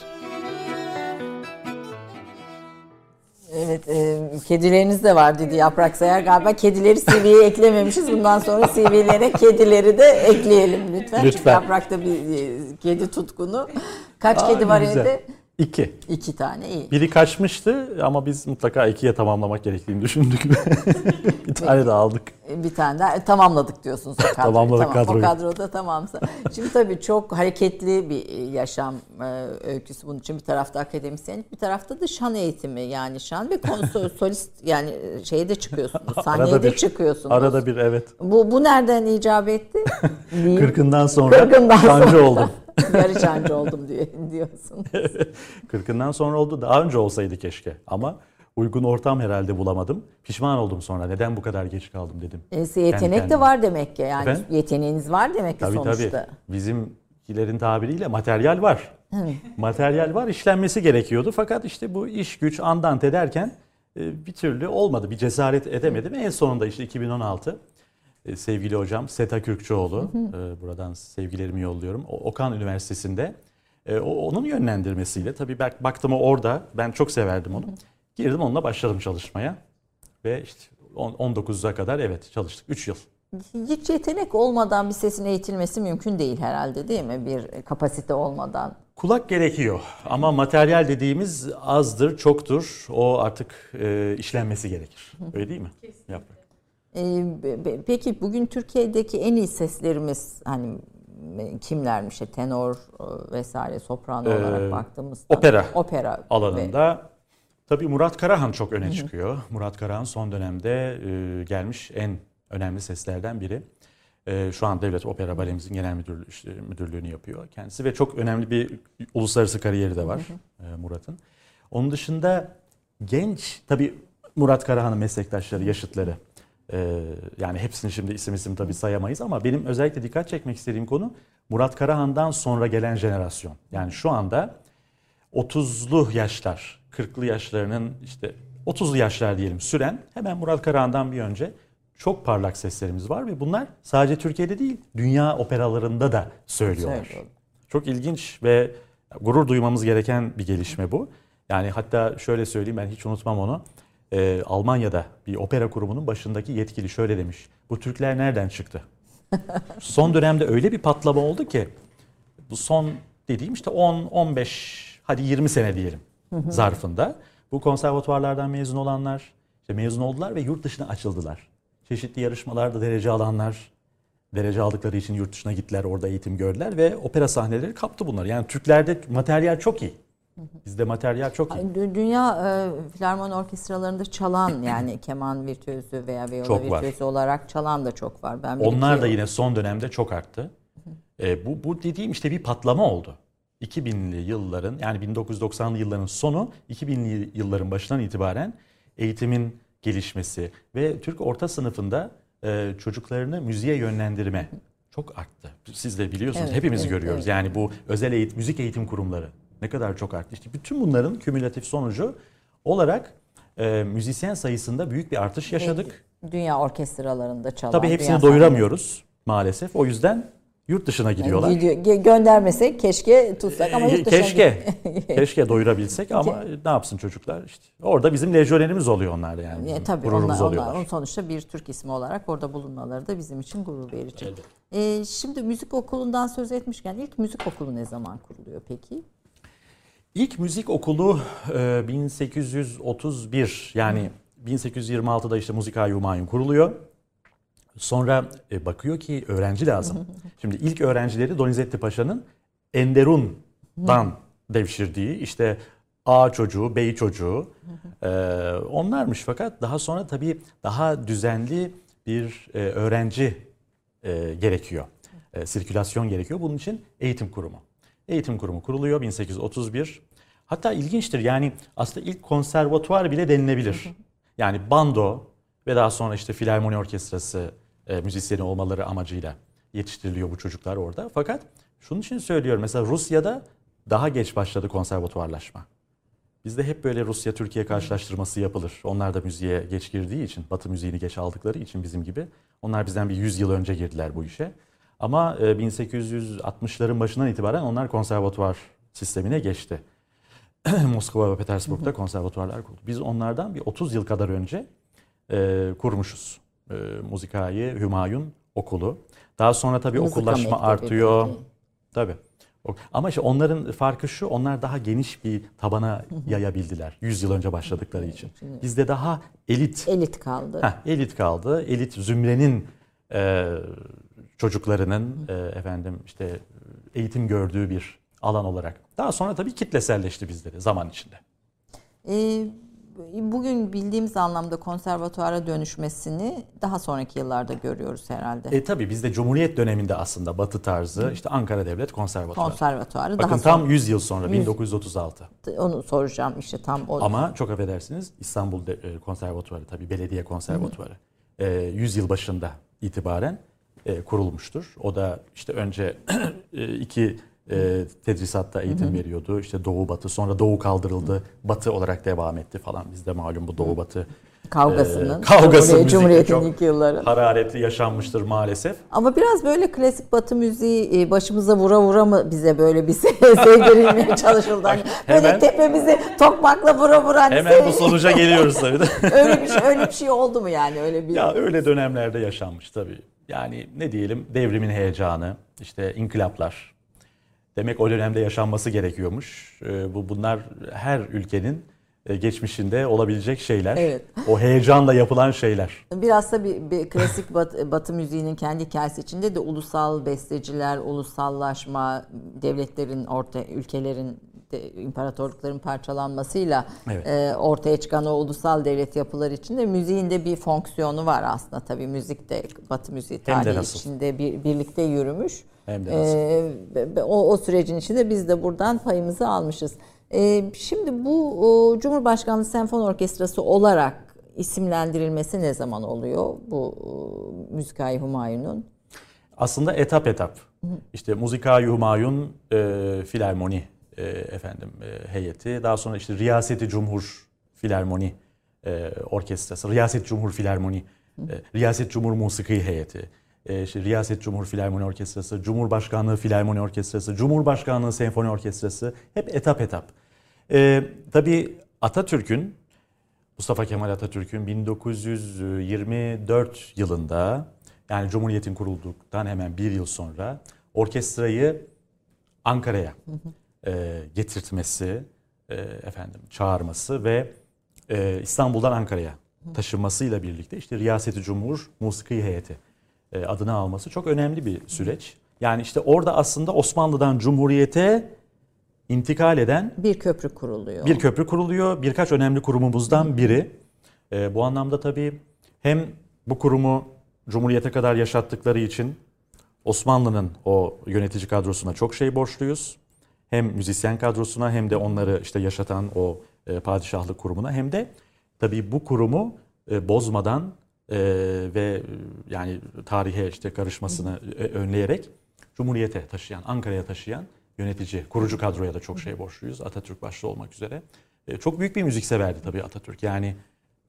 Evet, e, kedileriniz de var dedi Yaprak Sayar. Galiba kedileri CV'ye eklememişiz. Bundan sonra CV'lere kedileri de ekleyelim lütfen. Çünkü Lütfen. Yaprak'ta bir e, kedi tutkunu. Kaç Aa, kedi var güzel. evde? İki. İki tane iyi. Biri kaçmıştı ama biz mutlaka ikiye tamamlamak gerektiğini düşündük. (laughs) bir tane daha aldık. Bir tane daha e, tamamladık diyorsunuz o (laughs) kadroyu. Tamamladık tamam, kadroyu. O kadroda tamamsa. Şimdi tabii çok hareketli bir e, yaşam e, öyküsü bunun için. Bir tarafta akademisyenlik, bir tarafta da şan eğitimi yani şan ve konsol (laughs) solist yani e, şeye de çıkıyorsunuz. Sahneye de çıkıyorsunuz. Arada bir evet. Bu, bu nereden icap etti? Kırkından sonra Kırkından şancı sonra. oldum. (laughs) Yarı şancı oldum diye, (laughs) diyorsun. (laughs) Kırkından sonra oldu. Daha önce olsaydı keşke. Ama uygun ortam herhalde bulamadım. Pişman oldum sonra. Neden bu kadar geç kaldım dedim. E, yetenek de kendime. var demek ki. Yani Efendim? yeteneğiniz var demek ki Tabii sonuçta. tabii. Bizimkilerin tabiriyle materyal var. materyal var, işlenmesi gerekiyordu. Fakat işte bu iş güç andante derken e, bir türlü olmadı. Bir cesaret edemedim. En sonunda işte 2016 e, sevgili hocam Seta Kürkçoğlu, e, buradan sevgilerimi yolluyorum. Okan Üniversitesi'nde e, onun yönlendirmesiyle tabii bak, baktım orada. Ben çok severdim onu. Girdim onunla başladım çalışmaya. Ve işte on- 19'a kadar evet çalıştık. 3 yıl. Hiç yetenek olmadan bir sesin eğitilmesi mümkün değil herhalde değil mi? Bir kapasite olmadan. Kulak gerekiyor ama materyal dediğimiz azdır, çoktur. O artık e, işlenmesi gerekir. Öyle değil mi? Yaprak. Ee, peki bugün Türkiye'deki en iyi seslerimiz hani e, kimlermiş? İşte tenor e, vesaire soprano Ee, olarak baktığımızda. opera Opera. ve- alanında tabii Murat Karahan çok öne çıkıyor. Murat Karahan son dönemde e, gelmiş en önemli seslerden biri. E, şu an Devlet Opera Balemizin genel müdürlüğü, işte, müdürlüğünü yapıyor kendisi ve çok önemli bir uluslararası kariyeri de var e, Murat'ın. Onun dışında genç tabii Murat Karahan'ın meslektaşları, yaşıtları. E, yani hepsini şimdi isim isim tabii sayamayız ama benim özellikle dikkat çekmek istediğim konu Murat Karahan'dan sonra gelen jenerasyon. Yani şu anda 30'lu yaşlar, 40'lı yaşlarının işte 30'lu yaşlar diyelim süren hemen Murat Karahan'dan bir önce çok parlak seslerimiz var ve bunlar sadece Türkiye'de değil dünya operalarında da söylüyorlar. Söylüyorlar. Çok ilginç ve gurur duymamız gereken bir gelişme bu. Yani hatta şöyle söyleyeyim ben hiç unutmam onu. Ee, Almanya'da bir opera kurumunun başındaki yetkili şöyle demiş. Bu Türkler nereden çıktı? (laughs) Son dönemde öyle bir patlama oldu ki bu son dediğim işte 10, 15 hadi 20 sene diyelim zarfında. Bu konservatuvarlardan mezun olanlar işte mezun oldular ve yurt dışına açıldılar. Çeşitli yarışmalarda derece alanlar derece aldıkları için yurt dışına gittiler, orada eğitim gördüler ve opera sahneleri kaptı bunlar. Yani Türklerde materyal çok iyi. Bizde materyal çok iyi. Dü- Dünya e, filarmoni orkestralarında çalan (clears throat) yani keman virtüözü veya viola Çok var. virtüözü olarak çalan da çok var. Ben bir Onlar iki- da yine son dönemde çok arttı. E, bu, bu dediğim işte bir patlama oldu. 2000'li yılların yani 1990'lı yılların sonu 2000'li yılların başından itibaren eğitimin gelişmesi ve Türk orta sınıfında e, çocuklarını müziğe yönlendirme çok arttı. Siz de biliyorsunuz Evet, hepimiz evet, görüyoruz. evet. Yani bu özel eğitim, müzik eğitim kurumları ne kadar çok arttı. İşte bütün bunların kümülatif sonucu olarak e, müzisyen sayısında büyük bir artış yaşadık. Dünya orkestralarında çalan. Tabii hepsini doyuramıyoruz maalesef. O yüzden yurt dışına gidiyorlar. Gidiyor- göndermesek keşke tutsak ama yurt dışına keşke. (laughs) keşke doyurabilsek ama ne yapsın çocuklar işte. Orada bizim lejyonerimiz oluyor onlar yani. E, tabii gururumuz onlar, oluyorlar. onlar sonuçta bir Türk ismi olarak orada bulunmaları da bizim için gurur verici. Elbette. E, şimdi müzik okulundan söz etmişken ilk müzik okulu ne zaman kuruluyor peki? İlk müzik okulu e, 1831 yani 1826'da işte Musika Humayun kuruluyor. Sonra e, bakıyor ki öğrenci lazım. Şimdi ilk öğrencileri Donizetti Paşa'nın Enderun'dan devşirdiği işte A çocuğu, bey çocuğu e, onlarmış. Fakat daha sonra tabii daha düzenli bir e, öğrenci e, gerekiyor. E, sirkülasyon gerekiyor. Bunun için eğitim kurumu. Eğitim kurumu kuruluyor 1831. Hatta ilginçtir yani aslında ilk konservatuvar bile denilebilir. Yani bando ve daha sonra işte filarmoni orkestrası e, müzisyeni olmaları amacıyla yetiştiriliyor bu çocuklar orada. Fakat şunun için söylüyorum mesela Rusya'da daha geç başladı konservatuvarlaşma. Bizde hep böyle Rusya-Türkiye karşılaştırması yapılır. Onlar da müziğe geç girdiği için, Batı müziğini geç aldıkları için bizim gibi. Onlar bizden bir 100 yıl önce girdiler bu işe. Ama e, 1860'ların başından itibaren onlar konservatuvar sistemine geçti. (clears throat) Moskova ve Petersburg'da konservatuvarlar kuruldu. Biz onlardan bir 30 yıl kadar önce e, kurmuşuz. E, Muzikayı Hümayun Okulu. Daha sonra tabii Mızıka okullaşma artıyor. peki. Tabii. Ama işte onların farkı şu, onlar daha geniş bir tabana yayabildiler. 100 yıl önce başladıkları için. Bizde daha elit, Elit kaldı. heh, elit kaldı. Elit zümrenin e, çocuklarının e, efendim işte eğitim gördüğü bir alan olarak. Daha sonra tabii kitleselleşti bizde de zaman içinde. Ee, bugün bildiğimiz anlamda konservatuara dönüşmesini daha sonraki yıllarda görüyoruz herhalde. E tabii bizde Cumhuriyet döneminde aslında Batı tarzı işte Ankara Devlet Konservatuarı. Konservatuarı Bakın daha tam sonra 100 yıl sonra 1936. onu soracağım işte tam o Ama çok affedersiniz İstanbul e, Konservatuarı tabii belediye konservatuarı e, 100 yıl başında itibaren e, kurulmuştur. O da işte önce (clears throat) e, iki e, tedrisatta eğitim veriyordu. İşte Doğu Batı sonra Doğu kaldırıldı. Batı olarak devam etti falan. Bizde malum bu Doğu Batı Kavgasının. e, kavgası Cumhuriyet'in ilk yılları. hararetli yaşanmıştır maalesef. Ama biraz böyle klasik batı müziği e, başımıza vura vura mı bize böyle bir (laughs) se- sevdirilmeye çalışıldı? Hani böyle Hemen- tepemizi tokmakla vura vura hani Hemen bu sonuca geliyoruz tabii de. (laughs) öyle bir şey öyle bir şey oldu mu yani öyle bir Ya öyle dönemlerde yaşanmış tabii. Yani ne diyelim devrimin heyecanı, işte inkılaplar. Demek o dönemde yaşanması gerekiyormuş. Ee, Bu bunlar her ülkenin e, geçmişinde olabilecek şeyler. Evet. O heyecanla yapılan şeyler. Biraz da bir, bir klasik batı, batı müziğinin kendi hikayesi içinde de ulusal besteciler, ulusallaşma, devletlerin orta ülkelerin de, imparatorlukların parçalanmasıyla Evet. e, ortaya çıkan o ulusal devlet yapıları içinde müziğin de bir fonksiyonu var aslında tabii müzik de batı müziği tarihi nasıl. içinde bir, birlikte yürümüş. Hem de nasıl. E, be- be- o, o sürecin içinde biz de buradan payımızı almışız. E, şimdi bu o, Cumhurbaşkanlığı Senfoni Orkestrası olarak isimlendirilmesi ne zaman oluyor bu e, Müzikayı Humayun'un? Aslında etap etap. İşte Muzika Humayun e, Filarmoni e, efendim e, heyeti. Daha sonra işte Riyaseti Cumhur Filarmoni e, Orkestrası, Riyaset Cumhur Filarmoni, e, Riyaset Cumhur Musiki heyeti. E, işte Riyaset Cumhur Filarmoni Orkestrası, Cumhurbaşkanlığı Filarmoni Orkestrası, Cumhurbaşkanlığı Senfoni Orkestrası hep etap etap. E, tabii Atatürk'ün Mustafa Kemal Atatürk'ün 1924 yılında yani Cumhuriyet'in kurulduktan hemen bir yıl sonra orkestrayı Ankara'ya e, getirtmesi, e, efendim çağırması ve e, İstanbul'dan Ankara'ya taşınmasıyla birlikte işte Riyaseti Cumhur Musiki Heyeti e, adını alması çok önemli bir süreç. Yani işte orada aslında Osmanlı'dan Cumhuriyet'e intikal eden Bir köprü kuruluyor. bir köprü kuruluyor. Birkaç önemli kurumumuzdan biri. Bu anlamda tabii hem bu kurumu Cumhuriyete kadar yaşattıkları için Osmanlı'nın o yönetici kadrosuna çok şey borçluyuz. Hem müzisyen kadrosuna hem de onları işte yaşatan o e, padişahlık kurumuna hem de tabii bu kurumu e, bozmadan e, ve yani tarihe işte karışmasını e, önleyerek Cumhuriyete taşıyan, Ankara'ya taşıyan yönetici, kurucu kadroya da çok şey borçluyuz. Atatürk başta olmak üzere. E, Çok büyük bir müzik severdi tabii Atatürk. Yani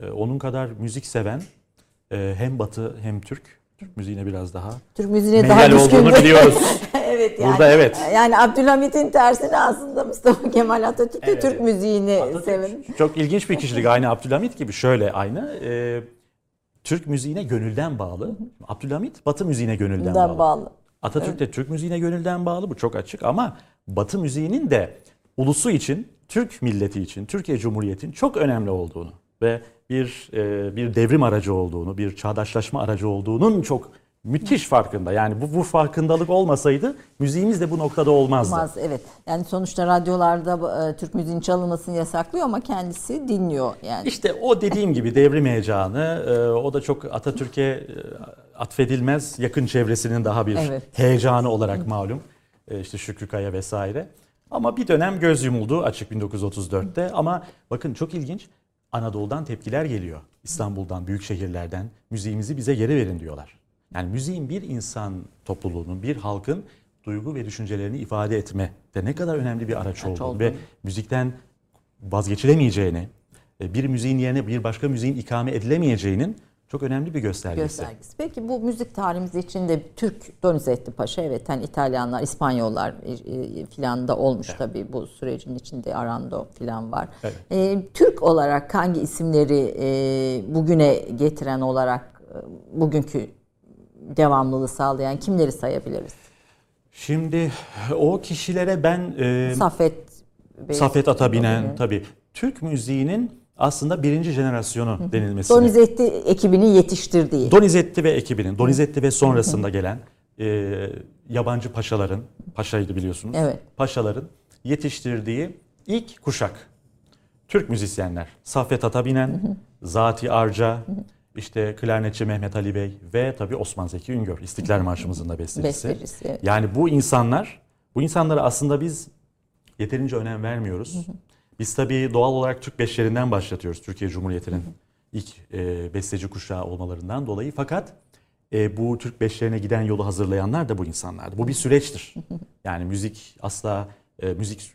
e, onun kadar müzik seven e, hem Batı hem Türk. Türk müziğine biraz daha Türk müziğine daha olduğunu biliyoruz. (laughs) evet yani. Burada evet. Yani Abdülhamit'in tersine aslında Mustafa Kemal Atatürk de Evet. Türk müziğini Atatürk. Çok ilginç bir kişilik. Aynı Abdülhamit gibi şöyle aynı. E, Türk müziğine gönülden bağlı. Abdülhamit Batı müziğine gönülden bağlı. bağlı. Atatürk de Türk müziğine gönülden bağlı. Bu çok açık ama Batı müziğinin de ulusu için, Türk milleti için, Türkiye Cumhuriyeti'nin çok önemli olduğunu ve bir e, bir devrim aracı olduğunu, bir çağdaşlaşma aracı olduğunun çok müthiş farkında. Yani bu, bu farkındalık olmasaydı müziğimiz de bu noktada olmazdı. Olmaz evet. Yani sonuçta radyolarda e, Türk müziğinin çalınmasını yasaklıyor ama kendisi dinliyor yani. İşte o dediğim gibi devrim heyecanı, e, o da çok Atatürk'e e, atfedilmez yakın çevresinin daha bir Evet. heyecanı olarak malum. E, işte Şükrü Kaya vesaire. Ama bir dönem göz yumuldu açık 1934'te. Ama bakın çok ilginç Anadolu'dan tepkiler geliyor. İstanbul'dan, büyük şehirlerden müziğimizi bize geri verin diyorlar. Yani müziğin bir insan topluluğunun, bir halkın duygu ve düşüncelerini ifade etme de ne kadar önemli bir araç olduğunu olduğunu. ve müzikten vazgeçilemeyeceğini, e, bir müziğin yerine bir başka müziğin ikame edilemeyeceğinin çok önemli bir göstergesi. göstergesi. Peki bu müzik tarihimiz içinde Türk Donizetti Paşa evet hani İtalyanlar, İspanyollar e, e, filan da olmuş tabii bu sürecin içinde Arando filan var. Evet. E, Türk olarak hangi isimleri e, bugüne getiren olarak e, bugünkü devamlılığı sağlayan kimleri sayabiliriz? Şimdi o kişilere ben e, Saffet Bey, Safet Atabinen tabii Türk müziğinin aslında birinci jenerasyonu denilmesi. Donizetti ekibinin yetiştirdiği. Donizetti ve ekibinin, Donizetti ve sonrasında gelen e, yabancı paşaların, paşaydı biliyorsunuz. Evet. Paşaların yetiştirdiği ilk kuşak. Türk müzisyenler. Saffet Atabinen, Zati Arca, işte klarnetçi Mehmet Ali Bey ve tabii Osman Zeki Üngör. İstiklal Marşımızın da bestecisi. Bestecisi, evet. Yani bu insanlar, bu insanlara aslında biz yeterince önem vermiyoruz. Biz tabii doğal olarak Türk beşlerinden başlatıyoruz Türkiye Cumhuriyeti'nin ilk e, besteci kuşağı olmalarından dolayı. Fakat e, bu Türk beşlerine giden yolu hazırlayanlar da bu insanlardı. Bu bir süreçtir. Yani müzik asla e, müzik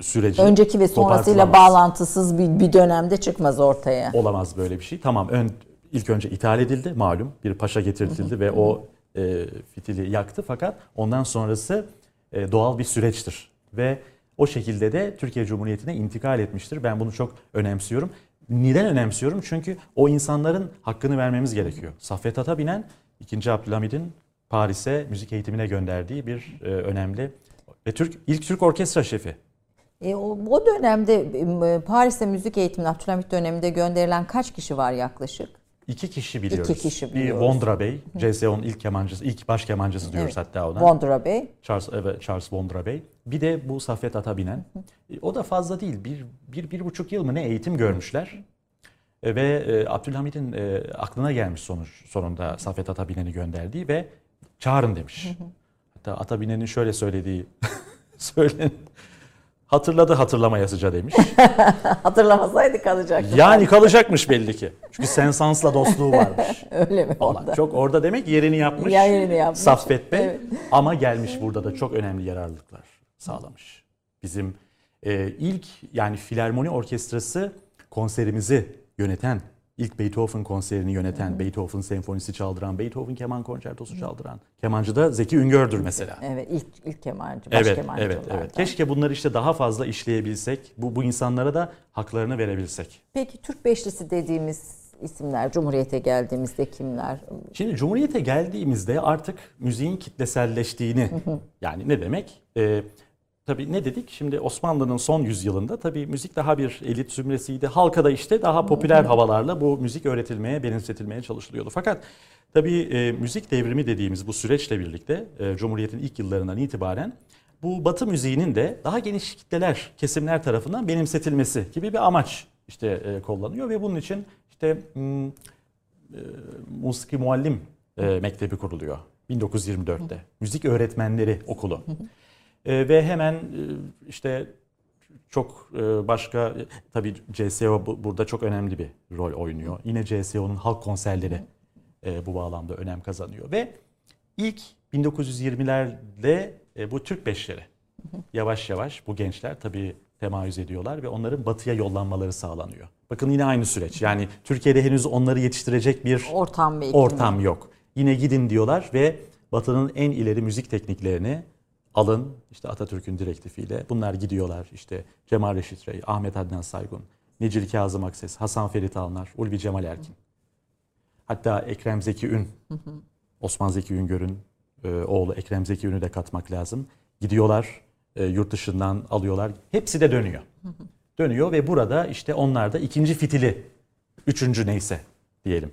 süreci Önceki ve sonrasıyla bağlantısız bir, bir dönemde çıkmaz ortaya. Olamaz böyle bir şey. Tamam ön, ilk önce ithal edildi malum. Bir paşa getirildi ve o e, fitili yaktı fakat ondan sonrası e, doğal bir süreçtir. Ve o şekilde de Türkiye Cumhuriyeti'ne intikal etmiştir. Ben bunu çok önemsiyorum. Neden önemsiyorum? Çünkü o insanların hakkını vermemiz gerekiyor. Saffet Atabinen 2. Abdülhamid'in Paris'e müzik eğitimine gönderdiği bir e, önemli ve Türk ilk Türk orkestra şefi. E, o, o dönemde e, Paris'te müzik eğitimine Abdülhamit döneminde gönderilen kaç kişi var yaklaşık? İki kişi biliyoruz. İki kişi Bir biliyoruz. Vondra Bey, CSO'nun ilk kemancısı, ilk baş kemancısı diyoruz Evet. hatta ona. Vondra Bey. Charles, evet, Charles Vondra Bey. Bir de bu Saffet Atabinen. E, O da fazla değil. Bir, bir, bir buçuk yıl mı ne eğitim görmüşler. E, Ve e, Abdülhamid'in e, aklına gelmiş sonuç sonunda Saffet Atabinen'i gönderdiği ve çağırın demiş. Hatta Atabinen'in şöyle söylediği (laughs) söylen hatırladı hatırlamayasıca demiş. (laughs) Hatırlamasaydı kalacaktı. Yani kalacakmış belli ki. Çünkü Sensans'la dostluğu varmış. (laughs) Öyle mi onda? Çok orada demek yerini yapmış. Yerini yapmış. Saffet Bey. Evet. Ama gelmiş burada da çok önemli yararlılıklar sağlamış. Bizim e, ilk yani filarmoni orkestrası konserimizi yöneten, ilk Beethoven konserini yöneten, Beethoven senfonisi çaldıran, Beethoven keman konçertosu çaldıran kemancı da Zeki Üngör'dür mesela. Evet ilk ilk kemancı, baş Evet, kemancı evet, evet. Keşke bunları işte daha fazla işleyebilsek, bu, bu insanlara da haklarını verebilsek. Peki Türk Beşlisi dediğimiz isimler Cumhuriyete geldiğimizde kimler? Şimdi Cumhuriyet'e geldiğimizde artık müziğin kitleselleştiğini yani ne demek? Ee, tabii ne dedik? Şimdi Osmanlı'nın son yüzyılında tabii müzik daha bir elit zümresiydi. Halka da işte daha popüler havalarla bu müzik öğretilmeye, benimsetilmeye çalışılıyordu. Fakat tabii e, müzik devrimi dediğimiz bu süreçle birlikte e, Cumhuriyet'in ilk yıllarından itibaren bu Batı müziğinin de daha geniş kitleler, kesimler tarafından benimsetilmesi gibi bir amaç işte e, kullanıyor ve bunun için işte hmm, Musiki Muallim e, Mektebi kuruluyor 1924'te. Müzik Öğretmenleri Okulu. E, ve hemen e, işte çok e, başka e, tabii CSO bu- burada çok önemli bir rol oynuyor. Yine CSO'nun halk konserleri bu bağlamda önem kazanıyor ve ilk 1920'lerde e, bu Türk beşleri yavaş yavaş bu gençler tabii temayüz ediyorlar ve onların batıya yollanmaları sağlanıyor. Bakın yine aynı süreç. Yani Türkiye'de henüz onları yetiştirecek bir Ortam ortam yok. Yine gidin diyorlar ve Batı'nın en ileri müzik tekniklerini alın. İşte Atatürk'ün direktifiyle bunlar gidiyorlar. İşte Cemal Reşit Rey, Ahmet Adnan Saygun, Necil Kazım Akses, Hasan Ferit Alnar, Ulvi Cemal Erkin. Hatta Ekrem Zeki Ün, Osman Zeki Üngör'ün e, oğlu Ekrem Zeki Ün'ü de katmak lazım. Gidiyorlar, e, yurt dışından alıyorlar. Hepsi de dönüyor. Dönüyor ve burada işte onlar da ikinci fitili, üçüncü neyse diyelim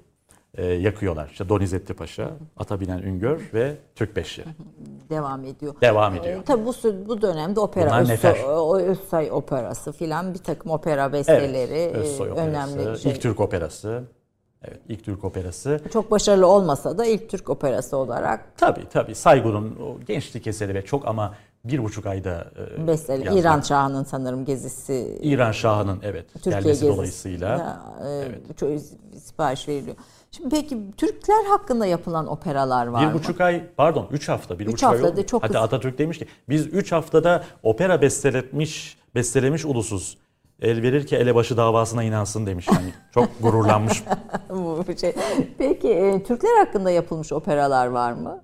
e, yakıyorlar. İşte Donizetti Paşa, Atabinen Üngör ve Türk Beşleri. devam ediyor. Devam ediyor. Ee, tabii bu, bu dönemde opera, Bunlar Özso- nefer. o Özsay operası filan bir takım opera besteleri Evet, e, Özsoy Operası, önemli şey. ilk Türk Operası. Evet, ilk Türk Operası. Çok başarılı olmasa da ilk Türk operası olarak Tabii tabii Saygun'un o gençlik eseri ve çok ama bir buçuk ayda e, besteli. yazmak. İran Şahı'nın sanırım gezisi İran Şahı'nın evet Türkiye gelmesi gezisi dolayısıyla. Ya, e, çok sipariş veriliyor. Şimdi peki Türkler hakkında yapılan operalar var Bir mı? buçuk ay pardon üç hafta bir Üç buçuk ay haftada oldu. çok Hatta hızlı. Atatürk demiş ki biz üç haftada opera besteletmiş bestelemiş ulusuz. El verir ki elebaşı davasına inansın demiş. Yani çok (laughs) gururlanmış. Bu şey. Peki e, Türkler hakkında yapılmış operalar var mı?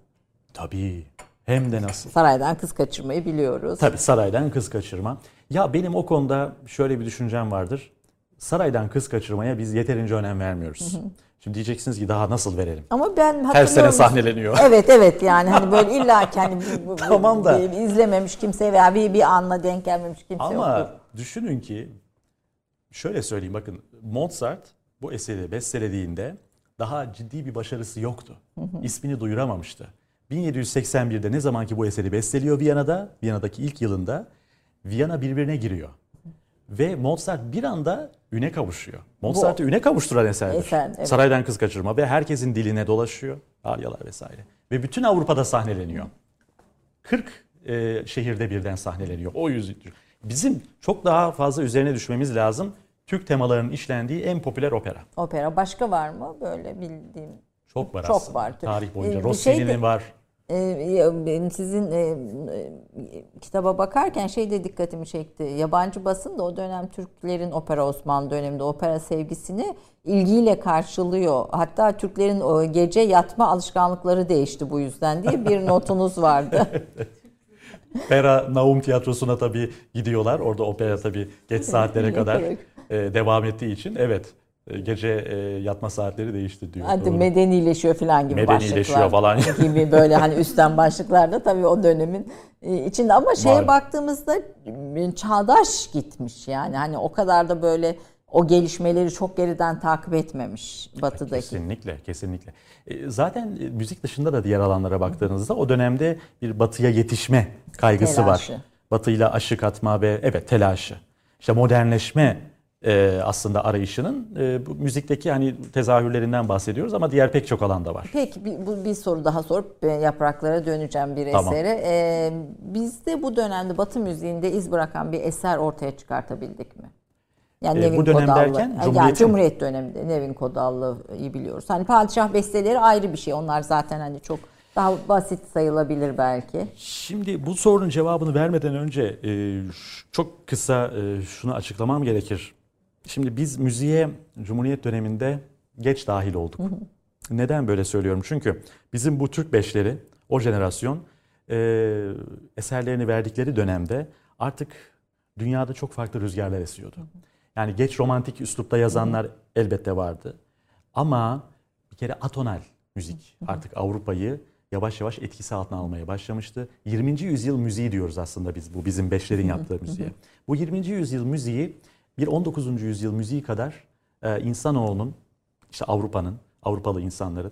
Tabii hem de nasıl. Saraydan kız kaçırmayı biliyoruz. Tabii saraydan kız kaçırma. Ya benim o konuda şöyle bir düşüncem vardır. Saraydan kız kaçırmaya biz yeterince önem vermiyoruz. Şimdi diyeceksiniz ki daha nasıl verelim? Ama ben Her sene sahneleniyor. Evet evet yani hani böyle illa ki hani (laughs) Tamam da. izlememiş kimse veya bir, bir anla denk gelmemiş kimse Ama yoktur. düşünün ki şöyle söyleyeyim bakın Mozart bu eseri bestelediğinde daha ciddi bir başarısı yoktu. İsmini duyuramamıştı. 1781'de ne zaman ki bu eseri besteliyor Viyana'da, Viyana'daki ilk yılında Viyana birbirine giriyor. Ve Mozart bir anda üne kavuşuyor. Mozart'ı üne kavuşturan eserdir. Eser, evet. Saraydan Kız Kaçırma ve herkesin diline dolaşıyor. Aryalar vesaire. Ve bütün Avrupa'da sahneleniyor. 40 e, şehirde birden sahneleniyor. O yüzden bizim çok daha fazla üzerine düşmemiz lazım. Türk temalarının işlendiği en popüler opera. Opera başka var mı böyle bildiğim? Çok var Çok aslında. var. Tarih boyunca. Ee, Rossini'nin şey de- var. Ee, sizin e, e, kitaba bakarken şey de dikkatimi çekti. Yabancı basın da o dönem Türklerin opera Osmanlı döneminde opera sevgisini ilgiyle karşılıyor. Hatta Türklerin o gece yatma alışkanlıkları değişti bu yüzden diye bir (laughs) notunuz vardı. Opera Naum Tiyatrosu'na tabii gidiyorlar. Orada opera tabii geç saatlere kadar e, devam ettiği için evet gece e, yatma saatleri değişti diyor. Hadi Doğru. medenileşiyor falan gibi Medenileşiyor başlıklar. falan. (laughs) gibi böyle hani üstten başlıklarda tabii o dönemin e, içinde ama şeye Var. baktığımızda e, çağdaş gitmiş yani hani o kadar da böyle o gelişmeleri çok geriden takip etmemiş batıdaki. Kesinlikle, kesinlikle. E, Zaten e, müzik dışında da diğer alanlara baktığınızda o dönemde bir batıya yetişme kaygısı Telaşı. var. Batıyla aşık atma ve evet telaşı. İşte modernleşme e, aslında arayışının e, bu müzikteki hani tezahürlerinden bahsediyoruz ama diğer pek çok alanda var. Peki bir, bu, bir soru daha sorup e, yapraklara döneceğim bir Tamam. esere. E, bizde bu dönemde Batı müziğinde iz bırakan bir eser ortaya çıkartabildik mi? Yani E, Nevin bu dönem Kodallı. derken Yani Cumhuriyet'in- Cumhuriyet döneminde Nevin Kodallı'yı biliyoruz. Hani padişah besteleri ayrı bir şey. Onlar zaten hani çok daha basit sayılabilir belki. Şimdi bu sorunun cevabını vermeden önce e, çok kısa e, şunu açıklamam gerekir. Şimdi biz müziğe Cumhuriyet döneminde geç dahil olduk. Neden böyle söylüyorum? Çünkü bizim bu Türk beşleri, o jenerasyon e, eserlerini verdikleri dönemde artık dünyada çok farklı rüzgarlar esiyordu. Yani geç romantik üslupta yazanlar elbette vardı. Ama bir kere atonal müzik artık Avrupa'yı yavaş yavaş etkisi altına almaya başlamıştı. 20. yüzyıl müziği diyoruz aslında biz bu bizim beşlerin yaptığı müziğe. Bu 20. yüzyıl müziği bir 19. yüzyıl müziği kadar e, insanoğlunun işte Avrupa'nın, Avrupalı insanların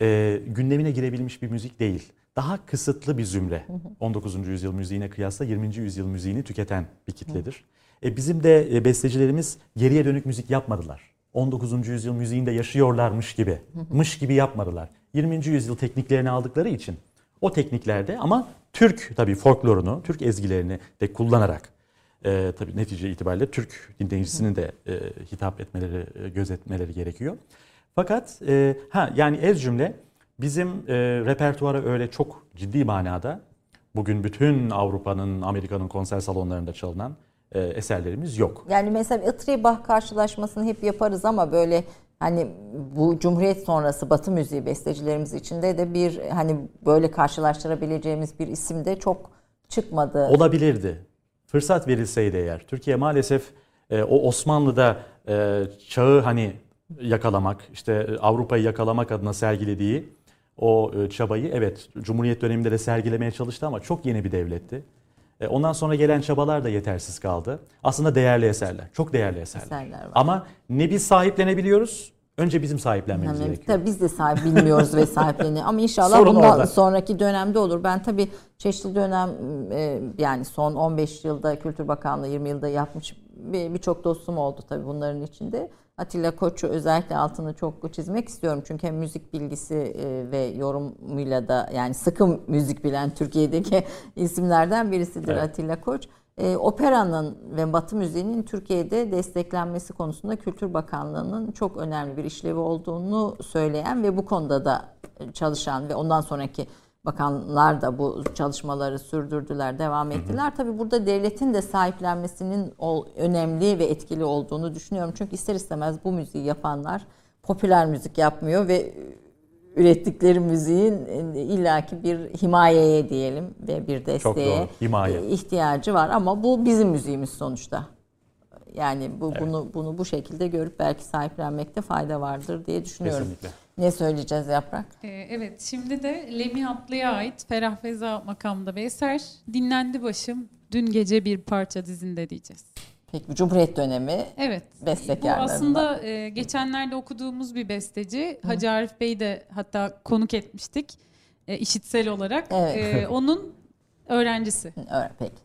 e, gündemine girebilmiş bir müzik değil. Daha kısıtlı bir zümre. 19. yüzyıl müziğine kıyasla 20. yüzyıl müziğini tüketen bir kitledir. E, bizim de e, bestecilerimiz geriye dönük müzik yapmadılar. 19. yüzyıl müziğinde yaşıyorlarmış gibi, mış gibi yapmadılar. 20. yüzyıl tekniklerini aldıkları için o tekniklerde ama Türk tabii folklorunu, Türk ezgilerini de kullanarak e, tabii netice itibariyle Türk dinleyicisinin de e, hitap etmeleri, e, gözetmeleri gerekiyor. Fakat e, ha yani ez cümle bizim e, repertuara öyle çok ciddi manada bugün bütün Avrupa'nın, Amerika'nın konser salonlarında çalınan e, eserlerimiz yok. Yani mesela Itri Bach karşılaşmasını hep yaparız ama böyle hani bu Cumhuriyet sonrası Batı müziği bestecilerimiz içinde de bir hani böyle karşılaştırabileceğimiz bir isim de çok çıkmadı. Olabilirdi. Fırsat verilseydi eğer. Türkiye maalesef e, o Osmanlı'da e, çağı hani yakalamak, işte e, Avrupa'yı yakalamak adına sergilediği o e, çabayı evet Cumhuriyet döneminde de sergilemeye çalıştı ama çok yeni bir devletti. E, ondan sonra gelen çabalar da yetersiz kaldı. Aslında değerli eserler, çok değerli eserler. Eserler var. Ama ne biz sahiplenebiliyoruz, önce bizim sahiplenmemiz Yani gerekiyor. tabii biz de sahip bilmiyoruz ve sahipleniyor ama inşallah Sorun bundan orada. sonraki dönemde olur. Ben tabii çeşitli dönem e, yani son 15 yılda Kültür Bakanlığı 20 yılda yapmış bir- birçok dostum oldu tabii bunların içinde. Atilla Koç'u özellikle altını çok çizmek istiyorum. Çünkü hem müzik bilgisi e, ve yorumuyla da yani sıkı müzik bilen Türkiye'deki (laughs) isimlerden birisidir Evet. Atilla Koç. E, operanın ve Batı müziğinin Türkiye'de desteklenmesi konusunda Kültür Bakanlığı'nın çok önemli bir işlevi olduğunu söyleyen ve bu konuda da çalışan ve ondan sonraki bakanlar da bu çalışmaları sürdürdüler, devam ettiler. Tabii burada devletin de sahiplenmesinin önemli ve etkili olduğunu düşünüyorum. Çünkü ister istemez bu müziği yapanlar popüler müzik yapmıyor ve ürettikleri müziğin illaki bir himayeye diyelim ve bir desteğe doğru, himaye. e, ihtiyacı var ama bu bizim müziğimiz sonuçta. Yani bu bunu bunu bu şekilde görüp belki sahiplenmekte fayda vardır diye düşünüyorum. Kesinlikle. Ne söyleyeceğiz Yaprak? Ee, evet şimdi de Lemi Atlı'ya ait Ferah Feza makamda bir eser. Dinlendi başım dün gece bir parça dizinde diyeceğiz. Peki bu Cumhuriyet dönemi Evet. Bestekarlarından. Bu aslında e, geçenlerde okuduğumuz bir besteci. Hacı Arif Bey'i de hatta konuk etmiştik. E, işitsel olarak. Evet. E, (laughs) onun öğrencisi. Evet, peki.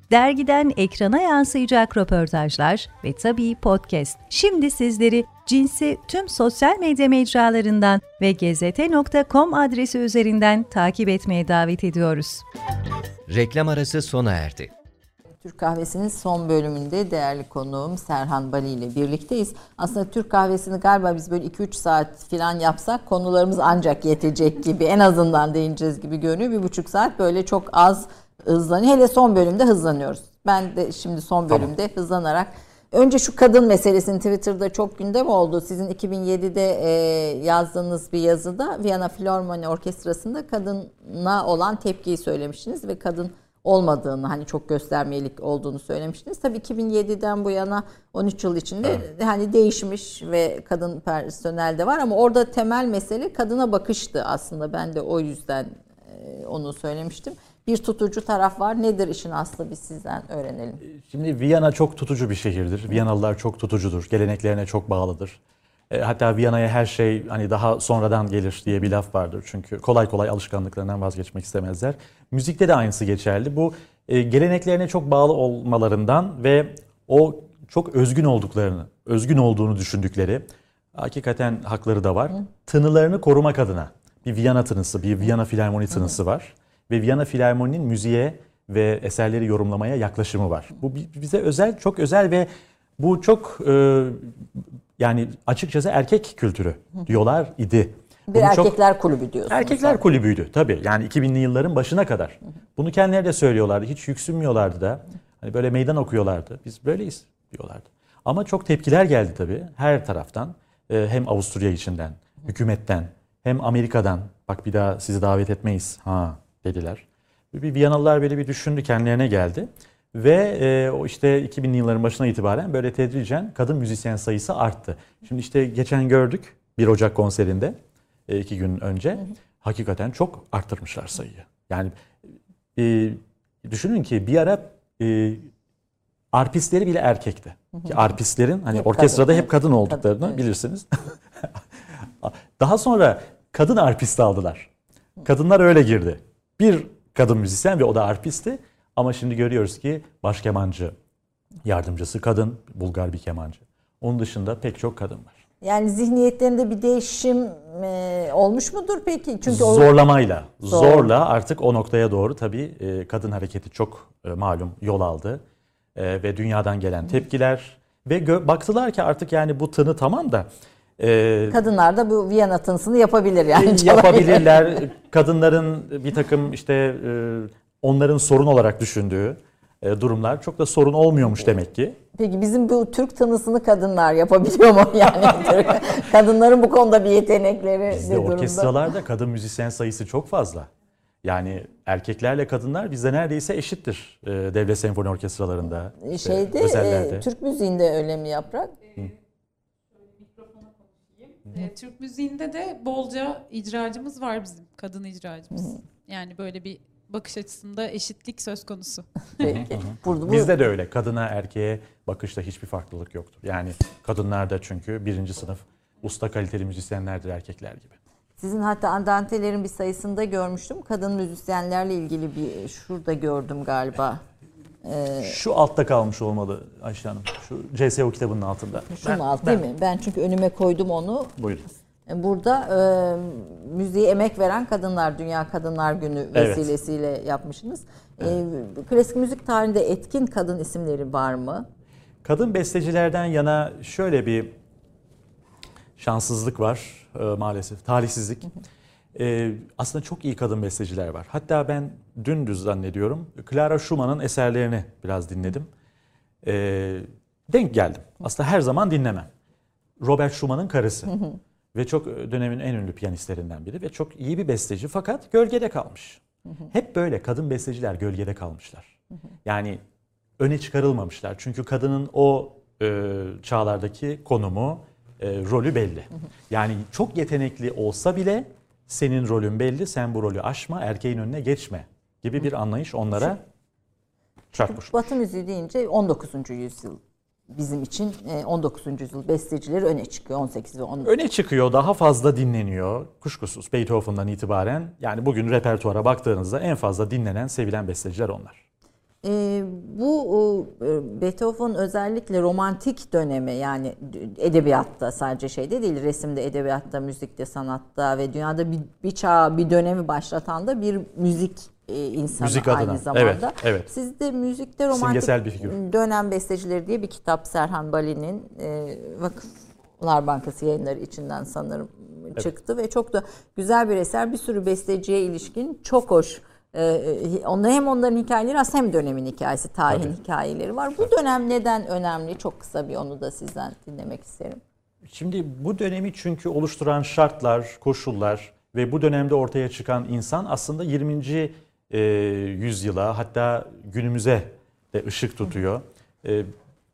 dergiden ekrana yansıyacak röportajlar ve tabii podcast. Şimdi sizleri Cins'i tüm sosyal medya mecralarından ve gezete.com adresi üzerinden takip etmeye davet ediyoruz. Reklam arası sona erdi. Türk Kahvesi'nin son bölümünde değerli konuğum Serhan Bali ile birlikteyiz. Aslında Türk Kahvesi'ni galiba biz böyle 2-3 saat falan yapsak konularımız ancak yetecek gibi en azından değineceğiz gibi görünüyor. Bir buçuk saat böyle çok az hızlanıyor. Hele son bölümde hızlanıyoruz. Ben de şimdi son bölümde tamam. hızlanarak Önce şu kadın meselesini Twitter'da çok gündem oldu. Sizin 2007'de e, yazdığınız bir yazıda Viyana Filarmoni Orkestrası'nda kadına olan tepkiyi söylemiştiniz ve kadın olmadığını hani çok göstermeyelik olduğunu söylemiştiniz. Tabii 2007'den bu yana 13 yıl içinde evet. hani değişmiş ve kadın personel de var ama orada temel mesele kadına bakıştı aslında. Ben de o yüzden e, onu söylemiştim bir tutucu taraf var. Nedir işin aslı biz sizden öğrenelim. Şimdi Viyana çok tutucu bir şehirdir. Viyanalılar çok tutucudur. Geleneklerine çok bağlıdır. E, hatta Viyana'ya her şey hani daha sonradan gelir diye bir laf vardır. Çünkü kolay kolay alışkanlıklarından vazgeçmek istemezler. Müzikte de aynısı geçerli. Bu e, geleneklerine çok bağlı olmalarından ve o çok özgün olduklarını, özgün olduğunu düşündükleri hakikaten hakları da var. Hı. Tınılarını korumak adına bir Viyana tınısı, bir Viyana Filarmoni tınısı var ve Viyana Filarmoni'nin müziğe ve eserleri yorumlamaya yaklaşımı var. Bu bize özel, çok özel ve bu çok e, yani açıkçası erkek kültürü diyorlar idi. Bir Bunu erkekler çok, kulübü diyorsunuz. Erkekler zaten. kulübüydü tabii. Yani 2000'li yılların başına kadar. Bunu kendileri de söylüyorlardı. Hiç yüksünmüyorlardı da. Hani böyle meydan okuyorlardı. Biz böyleyiz diyorlardı. Ama çok tepkiler geldi tabii her taraftan. E, hem Avusturya içinden, hükümetten, hem Amerika'dan. Bak bir daha sizi davet etmeyiz. Ha dediler. Bir Viyanalılar böyle bir düşündü, kendilerine geldi. Ve e, o işte 2000'li yılların başına itibaren böyle tedricen kadın müzisyen sayısı arttı. Şimdi işte geçen gördük 1 Ocak konserinde e, iki gün önce. Hı hı. Hakikaten çok arttırmışlar sayıyı. Yani e, düşünün ki bir ara e, arpistleri bile erkekti. Hı hı. Ki arpistlerin hani hep orkestrada kadın, hep kadın olduklarını kadın, bilirsiniz. (laughs) Daha sonra kadın arpist aldılar. Kadınlar öyle girdi bir kadın müzisyen ve o da arpisti. Ama şimdi görüyoruz ki baş kemancı yardımcısı kadın, Bulgar bir kemancı. Onun dışında pek çok kadın var. Yani zihniyetlerinde bir değişim e, olmuş mudur peki? Çünkü zorlamayla, o... zorla artık o noktaya doğru tabii e, kadın hareketi çok e, malum yol aldı e, ve dünyadan gelen tepkiler ve baktılar ki artık yani bu tını tamam da ee, Kadınlar da bu Viyana tınısını yapabilir yani. Yapabilirler. Kadınların bir takım işte e, onların sorun olarak düşündüğü e, durumlar çok da sorun olmuyormuş demek ki. Peki bizim bu Türk tınısını kadınlar yapabiliyor mu (laughs) yani? Kadınların bu konuda bir yetenekleri Bizde durumda. orkestralarda kadın müzisyen sayısı çok fazla. Yani erkeklerle kadınlar bizde neredeyse eşittir e, devlet senfoni orkestralarında. Şeyde e, Türk müziğinde öyle mi yaprak? Hı. E, Türk müziğinde de bolca icracımız var bizim, kadın icracımız. Hı-hı. Yani böyle bir bakış açısında eşitlik söz konusu. (laughs) Peki. Burada Bizde de öyle. Kadına erkeğe bakışta hiçbir farklılık yoktur. Yani kadınlar da çünkü birinci sınıf usta kaliteli müzisyenlerdir erkekler gibi. Sizin hatta andantelerin bir sayısında görmüştüm. Kadın müzisyenlerle ilgili bir şurada gördüm galiba. Ee, Şu altta kalmış olmalı Ayşe Hanım. Şu CSO kitabının altında. Şunun ben, alt değil mi? Ben çünkü önüme koydum onu. Buyurun. Burada e, müziğe emek veren kadınlar, Dünya Kadınlar Günü vesilesiyle evet. yapmışsınız. E, evet. E, klasik müzik tarihinde etkin kadın isimleri var mı? Kadın bestecilerden yana şöyle bir şanssızlık var e, maalesef, talihsizlik. Ee, aslında çok iyi kadın besteciler var. Hatta ben dün düz zannediyorum Clara Schumann'ın eserlerini biraz dinledim. Ee, denk geldim. Aslında her zaman dinlemem. Robert Schumann'ın karısı. ve çok dönemin en ünlü piyanistlerinden biri ve çok iyi bir besteci fakat gölgede kalmış. Hep böyle kadın besteciler gölgede kalmışlar. Yani öne çıkarılmamışlar. Çünkü kadının o e, çağlardaki konumu, e, rolü belli. Yani çok yetenekli olsa bile senin rolün belli, sen bu rolü aşma, erkeğin önüne geçme gibi bir anlayış onlara çarpmış. Batı müziği deyince 19. yüzyıl bizim için 19. E, yüzyıl bestecileri öne çıkıyor 18 ve 19. Öne çıkıyor, daha fazla dinleniyor. Kuşkusuz Beethoven'dan itibaren yani bugün repertuara baktığınızda en fazla dinlenen, sevilen besteciler onlar. E, bu e, Beethoven özellikle romantik dönemi yani edebiyatta sadece şeyde değil resimde, edebiyatta, müzikte, sanatta ve dünyada bir, bir çağ, bir dönemi başlatan da bir müzik e, insanı Müzik aynı adına. zamanda. Evet, evet. Siz de müzikte romantik bir figür. dönem bestecileri diye bir kitap Serhan Bali'nin e, Vakıflar Bankası yayınları içinden sanırım çıktı ve çok da güzel bir eser. Bir sürü besteciye ilişkin çok hoş. E, onlar hem onların hikayeleri aslında hem dönemin hikayesi, tarihin Tabii. hikayeleri var. Bu dönem neden önemli? Çok kısa bir onu da sizden dinlemek isterim. Şimdi bu dönemi çünkü oluşturan şartlar, koşullar ve bu dönemde ortaya çıkan insan aslında 20. e, yüzyıla hatta günümüze de ışık tutuyor. E,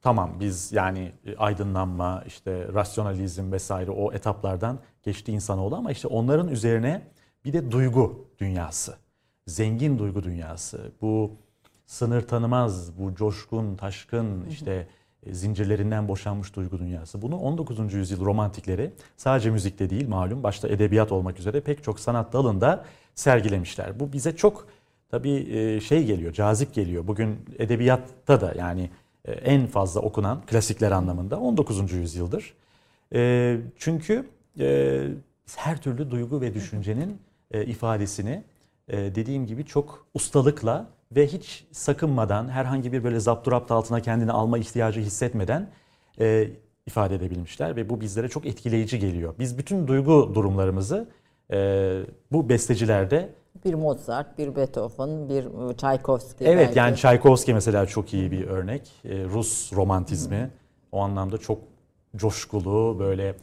tamam biz yani aydınlanma, işte rasyonalizm vesaire o etaplardan geçti insanoğlu ama işte onların üzerine bir de duygu dünyası, zengin duygu dünyası, bu sınır tanımaz, bu coşkun, taşkın işte e, zincirlerinden boşanmış duygu dünyası. Bunu 19. yüzyıl romantikleri sadece müzikte değil malum başta edebiyat olmak üzere pek çok sanat dalında sergilemişler. Bu bize çok tabii e, şey geliyor, cazip geliyor. Bugün edebiyatta da yani e, en fazla okunan klasikler anlamında 19. yüzyıldır. Çünkü her türlü duygu ve düşüncenin ifadesini dediğim gibi çok ustalıkla ve hiç sakınmadan herhangi bir böyle zapturapt altına kendini alma ihtiyacı hissetmeden e, ifade edebilmişler ve bu bizlere çok etkileyici geliyor. Biz bütün duygu durumlarımızı e, bu bestecilerde Bir Mozart, bir Beethoven, bir Tchaikovsky. Evet belki. yani Tchaikovsky mesela çok iyi bir örnek. Ee, Rus romantizmi o anlamda çok coşkulu, böyle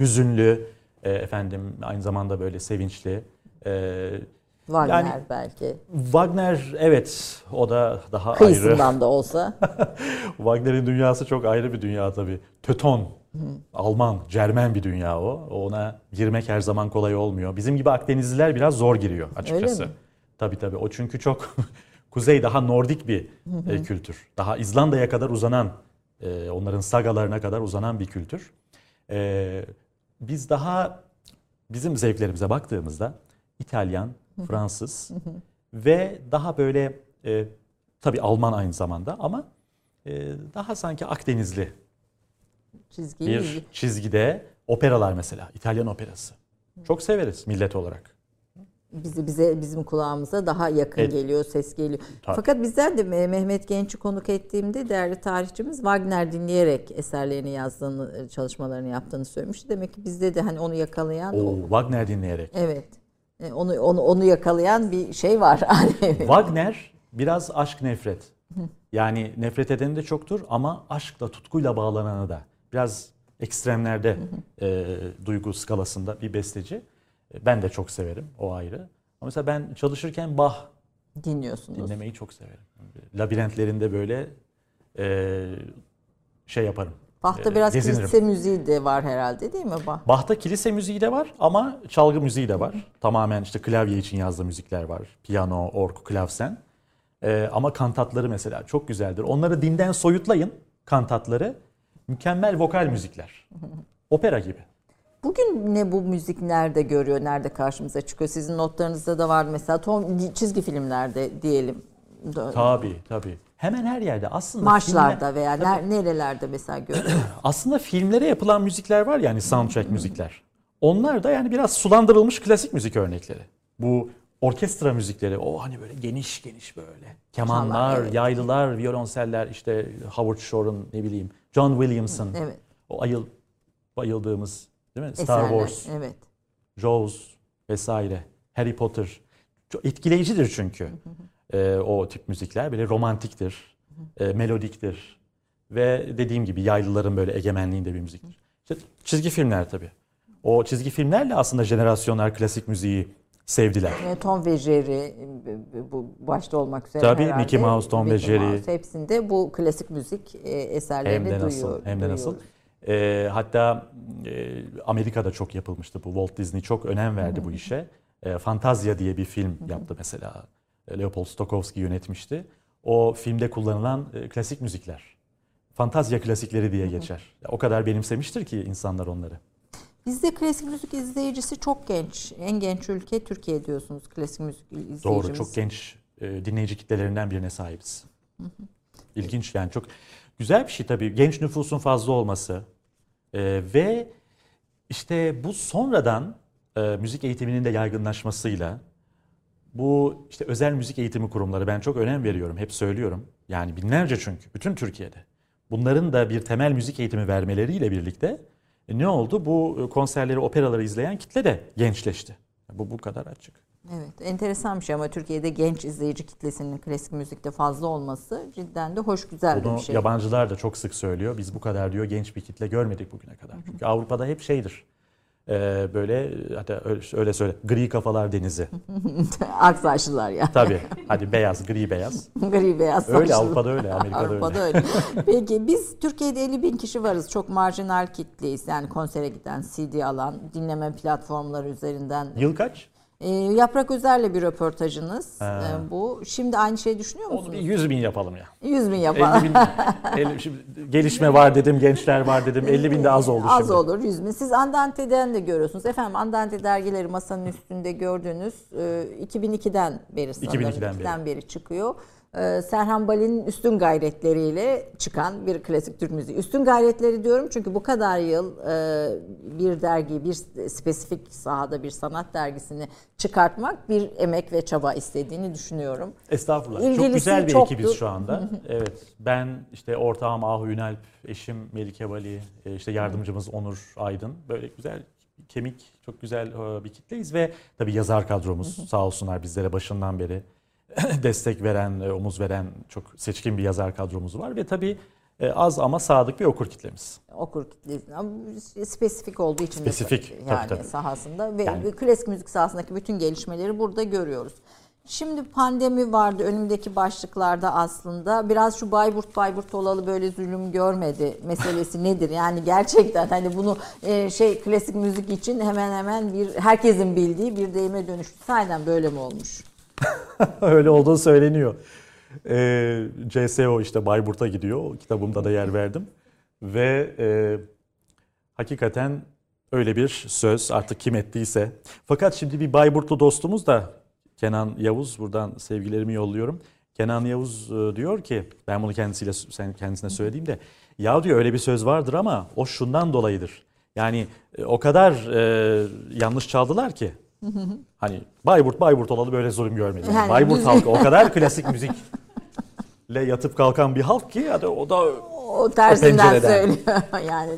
hüzünlü, e, efendim aynı zamanda böyle sevinçli. Ee, Wagner yani- belki. Wagner evet o da daha ayrı. Kıyısından da olsa. (laughs) Wagner'in dünyası çok ayrı bir dünya tabii. Töton, Alman, Cermen bir dünya o. Ona girmek her zaman kolay olmuyor. Bizim gibi Akdenizliler biraz zor giriyor açıkçası. mi? Tabii tabii. O çünkü çok (laughs) kuzey daha Nordik bir e, kültür. Daha İzlanda'ya kadar uzanan, e, onların sagalarına kadar uzanan bir kültür. E, biz daha bizim zevklerimize baktığımızda İtalyan, Fransız ve daha böyle e, tabii Alman aynı zamanda ama e, daha sanki Akdenizli Çizgiyi bir çizgide operalar mesela İtalyan operası. Çok severiz millet olarak. bizi bize bizim kulağımıza daha yakın Evet. geliyor, ses geliyor. Tabii. Fakat bizden de Me- Mehmet Genç'i konuk ettiğimde değerli tarihçimiz Wagner dinleyerek eserlerini yazdığını, çalışmalarını yaptığını söylemişti. Demek ki bizde de hani onu yakalayan o- O Wagner dinleyerek. evet. E, Onu onu onu yakalayan bir şey var. (laughs) Hani Wagner biraz aşk nefret. Yani nefret edeni de çoktur ama aşkla tutkuyla bağlananı da biraz ekstremlerde e, duygu skalasında bir besteci. E, Ben de çok severim o ayrı. Ama mesela ben çalışırken Bach dinliyorsunuz. dinlemeyi çok severim. Labirentlerinde böyle e, şey yaparım. Bach'ta e, biraz gezinirim. kilise müziği de var herhalde değil mi Bach? Bach'ta kilise müziği de var ama çalgı müziği de var. Tamamen işte klavye için yazdığı müzikler var. Piyano, org, klavsen. Ee, ama kantatları mesela çok güzeldir. Onları dinden soyutlayın kantatları. Mükemmel vokal müzikler. (laughs) Opera gibi. Bugün ne bu müzik nerede görüyor, nerede karşımıza çıkıyor? Sizin notlarınızda da var mesela Tom, çizgi filmlerde diyelim. Tabii tabii. Hemen her yerde aslında Marşlarda filmler- veya ner- nerelerde mesela görüyor? (clears throat) aslında filmlere yapılan müzikler var yani soundtrack müzikler. Onlar da yani biraz sulandırılmış klasik müzik örnekleri. Bu orkestra müzikleri o hani böyle geniş geniş böyle. Kemanlar, evet. yaylılar, violonseller işte Howard Shore'un ne bileyim John Williams'ın Evet. o ayıl bayıldığımız değil mi? Star Eserler. Wars, Evet. Jaws vesaire, Harry Potter. Çok etkileyicidir çünkü. Ee, o tip müzikler böyle romantiktir, e, melodiktir ve dediğim gibi yaylıların böyle egemenliğinde bir müziktir. İşte çizgi filmler tabii. O çizgi filmlerle aslında jenerasyonlar klasik müziği sevdiler. E, Tom ve Jerry e, bu başta olmak üzere Tabii, herhalde. Mickey Mouse, Tom ve Mickey Jerry. Mouse, hepsinde bu klasik müzik e, eserlerini Hem de duyuyor. nasıl, hem de nasıl. Ee, hatta e, Amerika'da çok yapılmıştı bu. Walt Disney çok önem verdi bu işe. E, Fantazya diye bir film yaptı mesela. E, Leopold Stokowski yönetmişti. O filmde kullanılan e, klasik müzikler. Fantazya klasikleri diye geçer. O kadar benimsemiştir ki insanlar onları. Bizde klasik müzik izleyicisi çok genç. En genç ülke Türkiye diyorsunuz klasik müzik izleyicimiz. Doğru, çok genç e, dinleyici kitlelerinden birine sahibiz. İlginç yani çok güzel bir şey tabii. Genç nüfusun fazla olması E, ve işte bu sonradan e, müzik eğitiminin de yaygınlaşmasıyla bu işte özel müzik eğitimi kurumları ben çok önem veriyorum. Hep söylüyorum. Yani binlerce çünkü bütün Türkiye'de. Bunların da bir temel müzik eğitimi vermeleriyle birlikte e, ne oldu? Bu e, konserleri, operaları izleyen kitle de gençleşti. Bu bu kadar açık. Evet, enteresan bir şey ama Türkiye'de genç izleyici kitlesinin klasik müzikte fazla olması cidden de hoş güzel Bunu bir şey. yabancılar da çok sık söylüyor. Biz bu kadar diyor genç bir kitle görmedik bugüne kadar. Çünkü Avrupa'da hep şeydir. Ee, böyle hatta öyle, öyle söyle gri kafalar denizi. (laughs) Aksaçlılar ya. Tabii. Hadi beyaz, gri beyaz. (laughs) Gri beyaz Öyle saçlı. Avrupa'da öyle, Amerika'da öyle. Avrupa'da öyle. (laughs) Peki biz Türkiye'de 50 bin kişi varız. Çok marjinal kitleyiz. Yani konsere giden, CD alan, dinleme platformları üzerinden. Yıl kaç? Ee, Yaprak Özer'le bir röportajınız ee, bu. Şimdi aynı şeyi düşünüyor Onu musunuz? bir 100 bin yapalım ya. 100 bin 50 yapalım. bin, (laughs) 50 şimdi gelişme var dedim, gençler var dedim. 50 bin de az oldu Az şimdi. olur 100 bin. Siz Andante'den de görüyorsunuz. Efendim Andante dergileri masanın üstünde gördüğünüz e, 2002'den beri sanırım. 2002'den beri. 2002'den beri çıkıyor. E, Serhan Bali'nin üstün gayretleriyle çıkan bir klasik Türk müziği. Üstün gayretleri diyorum çünkü bu kadar yıl e, bir dergi, bir spesifik sahada bir sanat dergisini çıkartmak bir emek ve çaba istediğini düşünüyorum. Estağfurullah. İlgilisi çok güzel bir çoktu. ekibiz şu anda. evet. Ben işte ortağım Ahu Ünalp, eşim Melike Bali, e, işte yardımcımız Onur Aydın. Böyle güzel kemik, çok güzel e, bir kitleyiz ve tabii yazar kadromuz sağ olsunlar bizlere başından beri (laughs) destek veren, e, omuz veren çok seçkin bir yazar kadromuz var ve tabii e, az ama sadık bir okur kitlemiz. okur kitlesi spesifik olduğu için Spesifik, de tabii, yani tabii. sahasında ve Yani- klasik müzik sahasındaki bütün gelişmeleri burada görüyoruz. Şimdi pandemi vardı önümdeki başlıklarda aslında biraz şu Bayburt Bayburt olalı böyle zulüm görmedi meselesi (laughs) nedir? Yani gerçekten hani bunu e, şey klasik müzik için hemen hemen bir herkesin bildiği bir deyime dönüştü. Sahiden böyle mi olmuş? (laughs) Öyle olduğu söyleniyor. Ee, CSO işte Bayburt'a gidiyor. Kitabımda da yer verdim. Ve e, hakikaten öyle bir söz artık kim ettiyse. Fakat şimdi bir Bayburtlu dostumuz da Kenan Yavuz buradan sevgilerimi yolluyorum. Kenan Yavuz e, diyor ki ben bunu kendisiyle kendisine söylediğim de ya diyor öyle bir söz vardır ama o şundan dolayıdır. Yani e, o kadar e, yanlış çaldılar ki Hani Bayburt Bayburt olalı böyle zulüm görmedim. Yani Bayburt halkı o kadar klasik müzikle yatıp kalkan bir halk ki hadi o da O tersinden söylüyor. (laughs) yani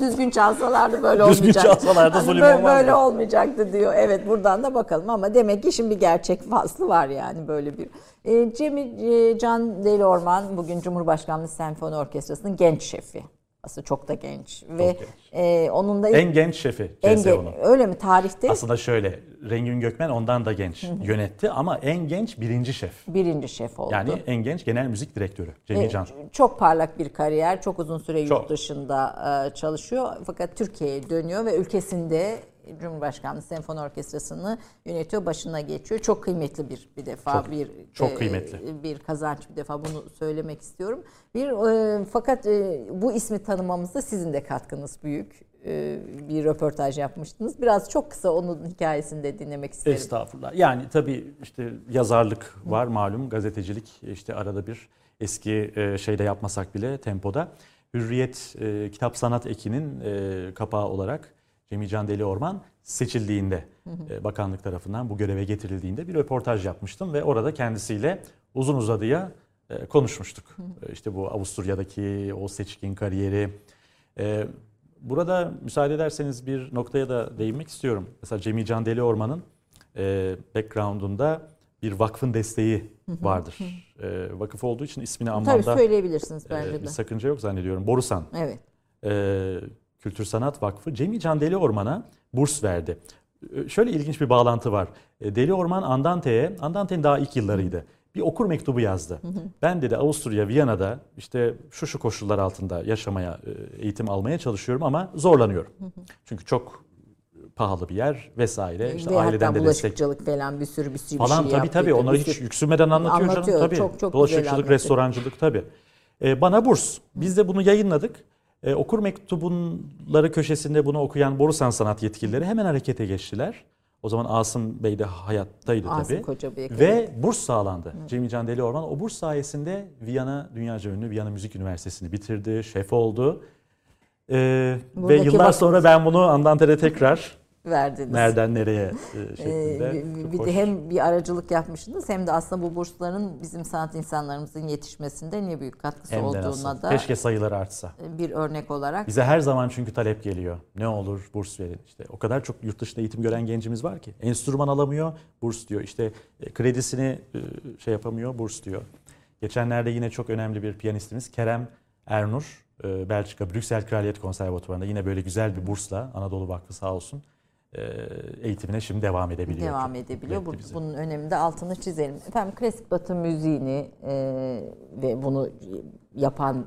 düzgün çalsalardı böyle Düzgün olmayacak. çalsalardı Hani zulüm böyle olmayacaktı diyor. Evet buradan da bakalım ama demek ki şimdi gerçek faslı var yani böyle bir. E, Cemil e, Can Deli Orman bugün Cumhurbaşkanlığı Senfoni Orkestrası'nın genç şefi. Aslında çok da genç ve genç. e, onun da en genç şefi CSO'nun. öyle mi tarihte Aslında şöyle Rengin Gökmen ondan da genç yönetti ama en genç birinci şef. birinci şef oldu. Yani en genç genel müzik direktörü Cemil E, Can. Çok parlak bir kariyer. Çok uzun süre yurt Çok. dışında e, çalışıyor. Fakat Türkiye'ye dönüyor ve ülkesinde Cumhurbaşkanlığı Senfoni Orkestrası'nı yönetiyor, başına geçiyor. Çok kıymetli bir bir defa Çok, bir çok e, kıymetli. bir kazanç bir defa bunu söylemek istiyorum. Bir e, fakat e, bu ismi tanımamızda sizin de katkınız büyük. E, bir röportaj yapmıştınız. Biraz çok kısa onun hikayesini de dinlemek isterim. Estağfurullah. Yani tabii işte yazarlık var malum gazetecilik işte arada bir eski e, şeyde yapmasak bile tempoda. Hürriyet e, Kitap Sanat Eki'nin e, kapağı olarak Cemil Can Deli Orman seçildiğinde e, bakanlık tarafından bu göreve getirildiğinde bir röportaj yapmıştım ve orada kendisiyle uzun uzadıya e, konuşmuştuk. E, işte bu Avusturya'daki o seçkin kariyeri. Burada müsaade ederseniz bir noktaya da değinmek istiyorum. Mesela Cemil Can Deli Orman'ın background'unda bir vakfın desteği vardır. E, vakıf olduğu için ismini Tabii anmamda söyleyebilirsiniz e, bence bir de. sakınca yok zannediyorum. Borusan Evet. Kültür Sanat Vakfı Cemil Can Deli Orman'a burs verdi. E, Şöyle ilginç bir bağlantı var. E, Deli Orman Andante'ye, Andante'nin daha ilk yıllarıydı. Bir okur mektubu yazdı. Ben dedi Avusturya, Viyana'da işte şu şu koşullar altında yaşamaya, e, eğitim almaya çalışıyorum ama zorlanıyorum. Çünkü çok pahalı bir yer vesaire. İşte Ve aileden de destek falan bir sürü bir sürü bir falan şey tabii tabii onları Bir hiç yüksünmeden anlatıyor, Anlatıyor, canım tabii. çok- çok Bulaşıkçılık, restorancılık tabii. Ee, bana burs. Biz de bunu yayınladık. Ee, okur mektubunları köşesinde bunu okuyan Borusan sanat yetkilileri hemen harekete geçtiler. O zaman Asım Bey de hayattaydı Asım tabii. Kocabıyık, Ve evet. burs sağlandı. Cemil Can Deli Orman o burs sayesinde Viyana dünyaca ünlü Viyana Müzik Üniversitesi'ni bitirdi, şef oldu. Ee, ve yıllar bak- sonra ben bunu Andante'de tekrar verdiniz. Nereden nereye e, Ee, şeklinde. bir- de hem bir aracılık yapmışsınız hem de aslında bu bursların bizim sanat insanlarımızın yetişmesinde ne büyük katkısı Hem olduğuna nasıl. da Keşke sayıları artsa. bir örnek olarak Bize her zaman çünkü talep geliyor. Ne olur burs verin. İşte o kadar çok yurt dışında eğitim gören gencimiz var ki. Enstrüman alamıyor, burs diyor. İşte e, kredisini e, şey yapamıyor, burs diyor. Geçenlerde yine çok önemli bir piyanistimiz Kerem Ernur, Belçika Brüksel Kraliyet Konservatuvarı'nda yine böyle güzel bir bursla Anadolu Vakfı sağ olsun eğitimine şimdi devam edebiliyor. devam edebiliyor. Bu- bunun öneminde altını çizelim. Efendim klasik batı müziğini e, ve bunu yapan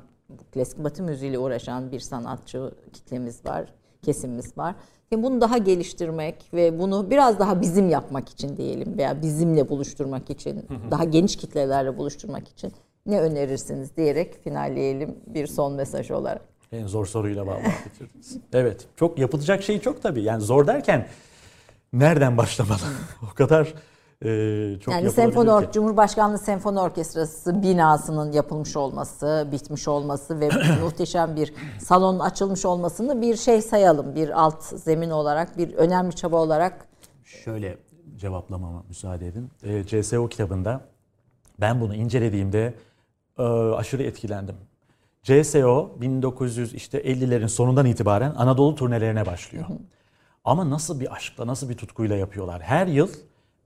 klasik batı müziğiyle uğraşan bir sanatçı kitlemiz var, kesimimiz var. Yani bunu daha geliştirmek ve bunu biraz daha bizim yapmak için diyelim veya bizimle buluşturmak için, daha geniş kitlelerle buluşturmak için ne önerirsiniz diyerek finalleyelim bir son mesaj olarak. En zor soruyla vallahi bitirdiniz. Evet. Çok yapılacak şey çok tabii. Yani zor derken nereden başlamalı? (laughs) o kadar e, çok yani senfoni. Or- Cumhurbaşkanlığı Senfoni Orkestrası binasının yapılmış olması, bitmiş olması ve (coughs) muhteşem bir salonun açılmış olmasını bir şey sayalım. Bir alt zemin olarak, bir önemli çaba olarak Şöyle cevaplamama müsaade edin. E, CSO kitabında ben bunu incelediğimde e, aşırı etkilendim. CSO 1900 işte 50'lerin sonundan itibaren Anadolu turnelerine başlıyor. Ama nasıl bir aşkla, nasıl bir tutkuyla yapıyorlar. Her yıl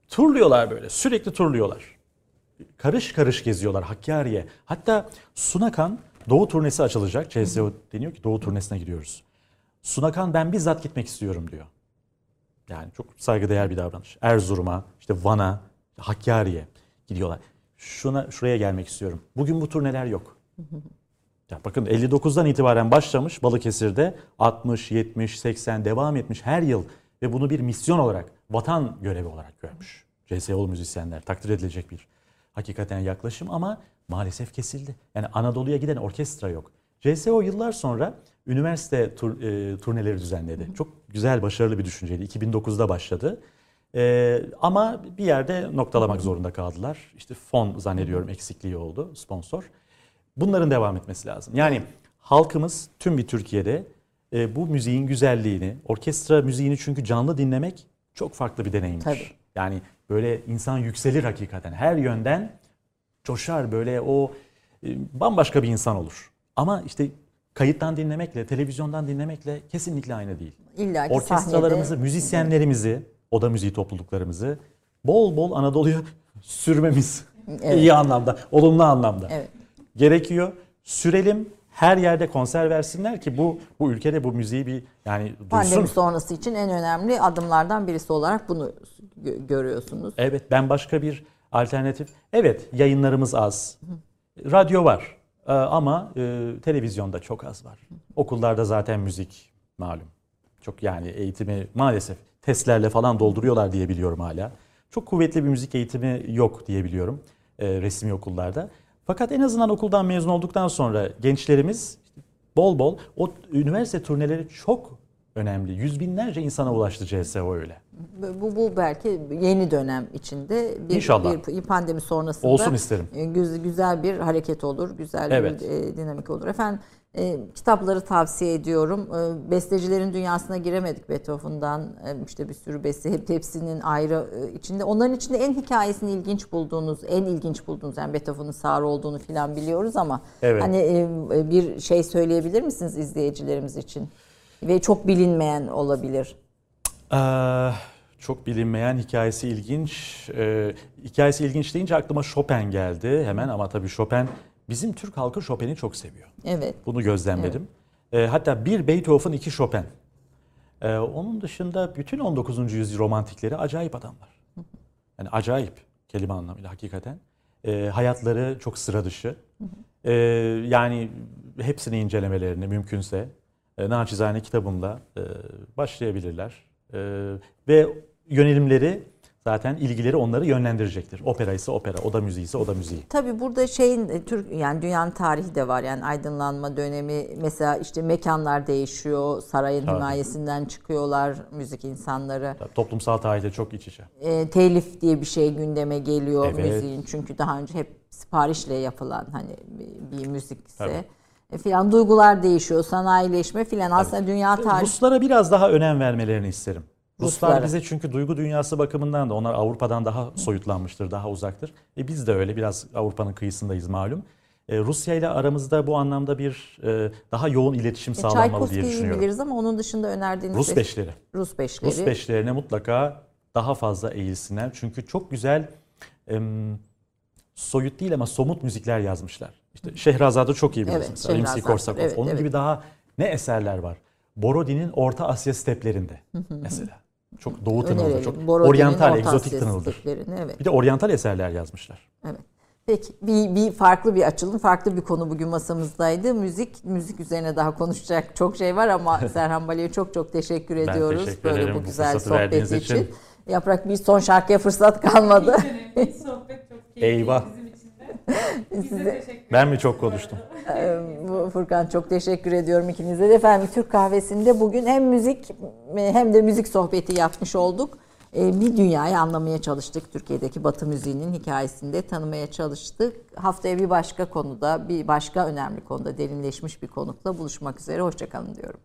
turluyorlar böyle. Sürekli turluyorlar. Karış karış geziyorlar Hakkari'ye. Hatta Sunakan Doğu turnesi açılacak. CSO deniyor ki Doğu turnesine gidiyoruz. Sunakan ben bizzat gitmek istiyorum diyor. Yani çok saygıdeğer bir davranış. Erzurum'a, işte Van'a, Hakkari'ye gidiyorlar. Şuna şuraya gelmek istiyorum. Bugün bu turneler yok. Ya bakın 59'dan itibaren başlamış Balıkesir'de 60, 70, 80 devam etmiş her yıl ve bunu bir misyon olarak, vatan görevi olarak görmüş. CSO'lu müzisyenler takdir edilecek bir hakikaten yaklaşım ama maalesef kesildi. Yani Anadolu'ya giden orkestra yok. CSO yıllar sonra üniversite tur, e, turneleri düzenledi. Çok güzel, başarılı bir düşünceydi. 2009'da başladı. E, ama bir yerde noktalamak zorunda kaldılar. İşte fon zannediyorum eksikliği oldu, sponsor. Bunların devam etmesi lazım. Yani halkımız tüm bir Türkiye'de e, bu müziğin güzelliğini, orkestra müziğini çünkü canlı dinlemek çok farklı bir deneyimdir. Tabii. Yani böyle insan yükselir hakikaten. Her yönden coşar böyle o e, bambaşka bir insan olur. Ama işte kayıttan dinlemekle, televizyondan dinlemekle kesinlikle aynı değil. illa ki Orkestralarımızı, sahnede müzisyenlerimizi, oda müziği topluluklarımızı bol bol Anadolu'ya (laughs) sürmemiz Evet. iyi anlamda, olumlu anlamda Evet. Gerekiyor. Sürelim, her yerde konser versinler ki bu bu ülkede bu müziği bir yani duysun. pandemi sonrası için en önemli adımlardan birisi olarak bunu gö- görüyorsunuz. Evet ben başka bir alternatif. Evet yayınlarımız az. Radyo var Ee, ama e, televizyonda çok az var. Okullarda zaten müzik malum. Çok yani eğitimi maalesef testlerle falan dolduruyorlar diye biliyorum hala. Çok kuvvetli bir müzik eğitimi yok diye biliyorum e, resmi okullarda. Fakat en azından okuldan mezun olduktan sonra gençlerimiz bol bol o üniversite turneleri çok önemli. Yüz binlerce insana ulaştı CSO öyle. Bu, bu belki yeni dönem içinde bir, İnşallah. bir pandemi sonrasında Olsun isterim. e, güz- güzel bir hareket olur, güzel Evet. bir e, dinamik olur. Efendim e, kitapları tavsiye ediyorum. E, bestecilerin dünyasına giremedik Beethoven'dan e, işte bir sürü beste hep hepsinin ayrı e, içinde. Onların içinde en hikayesini ilginç bulduğunuz, en ilginç bulduğunuz yani Beethoven'ın sağır olduğunu filan biliyoruz ama Evet. hani e, bir şey söyleyebilir misiniz izleyicilerimiz için? Ve çok bilinmeyen olabilir. Ee, çok bilinmeyen hikayesi ilginç. Ee, hikayesi ilginç deyince aklıma Chopin geldi hemen ama tabii Chopin bizim Türk halkı Chopin'i çok seviyor. Evet. Bunu gözlemledim. Ee, hatta bir Beethoven, iki Chopin. Ee, onun dışında bütün 19. yüzyıl romantikleri acayip adamlar. Yani acayip kelime anlamıyla hakikaten. Ee, hayatları çok sıra dışı. Ee, yani hepsini incelemelerini mümkünse e, naçizane kitabımla e, başlayabilirler. Ee, ve yönelimleri zaten ilgileri onları yönlendirecektir. Opera ise opera, oda müziği ise oda müziği. Tabii burada şeyin e, Türk yani dünyanın tarihi de var. Yani aydınlanma dönemi mesela işte mekanlar değişiyor. Sarayın Tabii. himayesinden çıkıyorlar müzik insanları. Tabii Toplumsal tarihte çok iç içe. E, telif diye bir şey gündeme geliyor Evet. müziğin. Çünkü daha önce hep siparişle yapılan hani bir, bir müzikse. Tabii. E, filan duygular değişiyor, sanayileşme filan. Aslında dünya tarihi Ruslara biraz daha önem vermelerini isterim. Ruslar Ruslara. bize çünkü duygu dünyası bakımından da onlar Avrupa'dan daha soyutlanmıştır, daha uzaktır. E biz de öyle biraz Avrupa'nın kıyısındayız malum. E, Rusya ile aramızda bu anlamda bir e, daha yoğun iletişim E, sağlanmalı diye Çaykovski'yi düşünüyorum. biliriz ama onun dışında önerdiğiniz Rus bes- beşleri. Rus beşleri. Rus beşlerine mutlaka daha fazla eğilsinler. Çünkü çok güzel em, soyut değil ama somut müzikler yazmışlar. İşte Şehrazat'ı çok iyi biliriz Evet, mesela. Rimsky. Korsakov. Evet, Onun evet. gibi daha ne eserler var? Borodin'in Orta Asya steplerinde mesela. Çok doğu Önerelim. çok oryantal, egzotik tınıldır. Evet. Bir de oryantal eserler yazmışlar. Evet. Peki bir, bir farklı bir açılım, farklı bir konu bugün masamızdaydı. Müzik, müzik üzerine daha konuşacak çok şey var ama (laughs) Serhan Bali'ye çok çok teşekkür Ben ediyoruz. teşekkür Böyle ederim bu bu güzel sohbet için. için. Yaprak bir son şarkıya fırsat kalmadı. (laughs) sohbet çok Eyvah. bizim için de. Biz Size- Ben mi çok konuştum? Ee, bu- Furkan çok teşekkür ediyorum ikinize de. Efendim Türk kahvesinde bugün hem müzik hem de müzik sohbeti yapmış olduk. Ee, Bir dünyayı anlamaya çalıştık. Türkiye'deki Batı müziğinin hikayesini de tanımaya çalıştık. Haftaya bir başka konuda, bir başka önemli konuda derinleşmiş bir konukla buluşmak üzere. Hoşçakalın diyorum.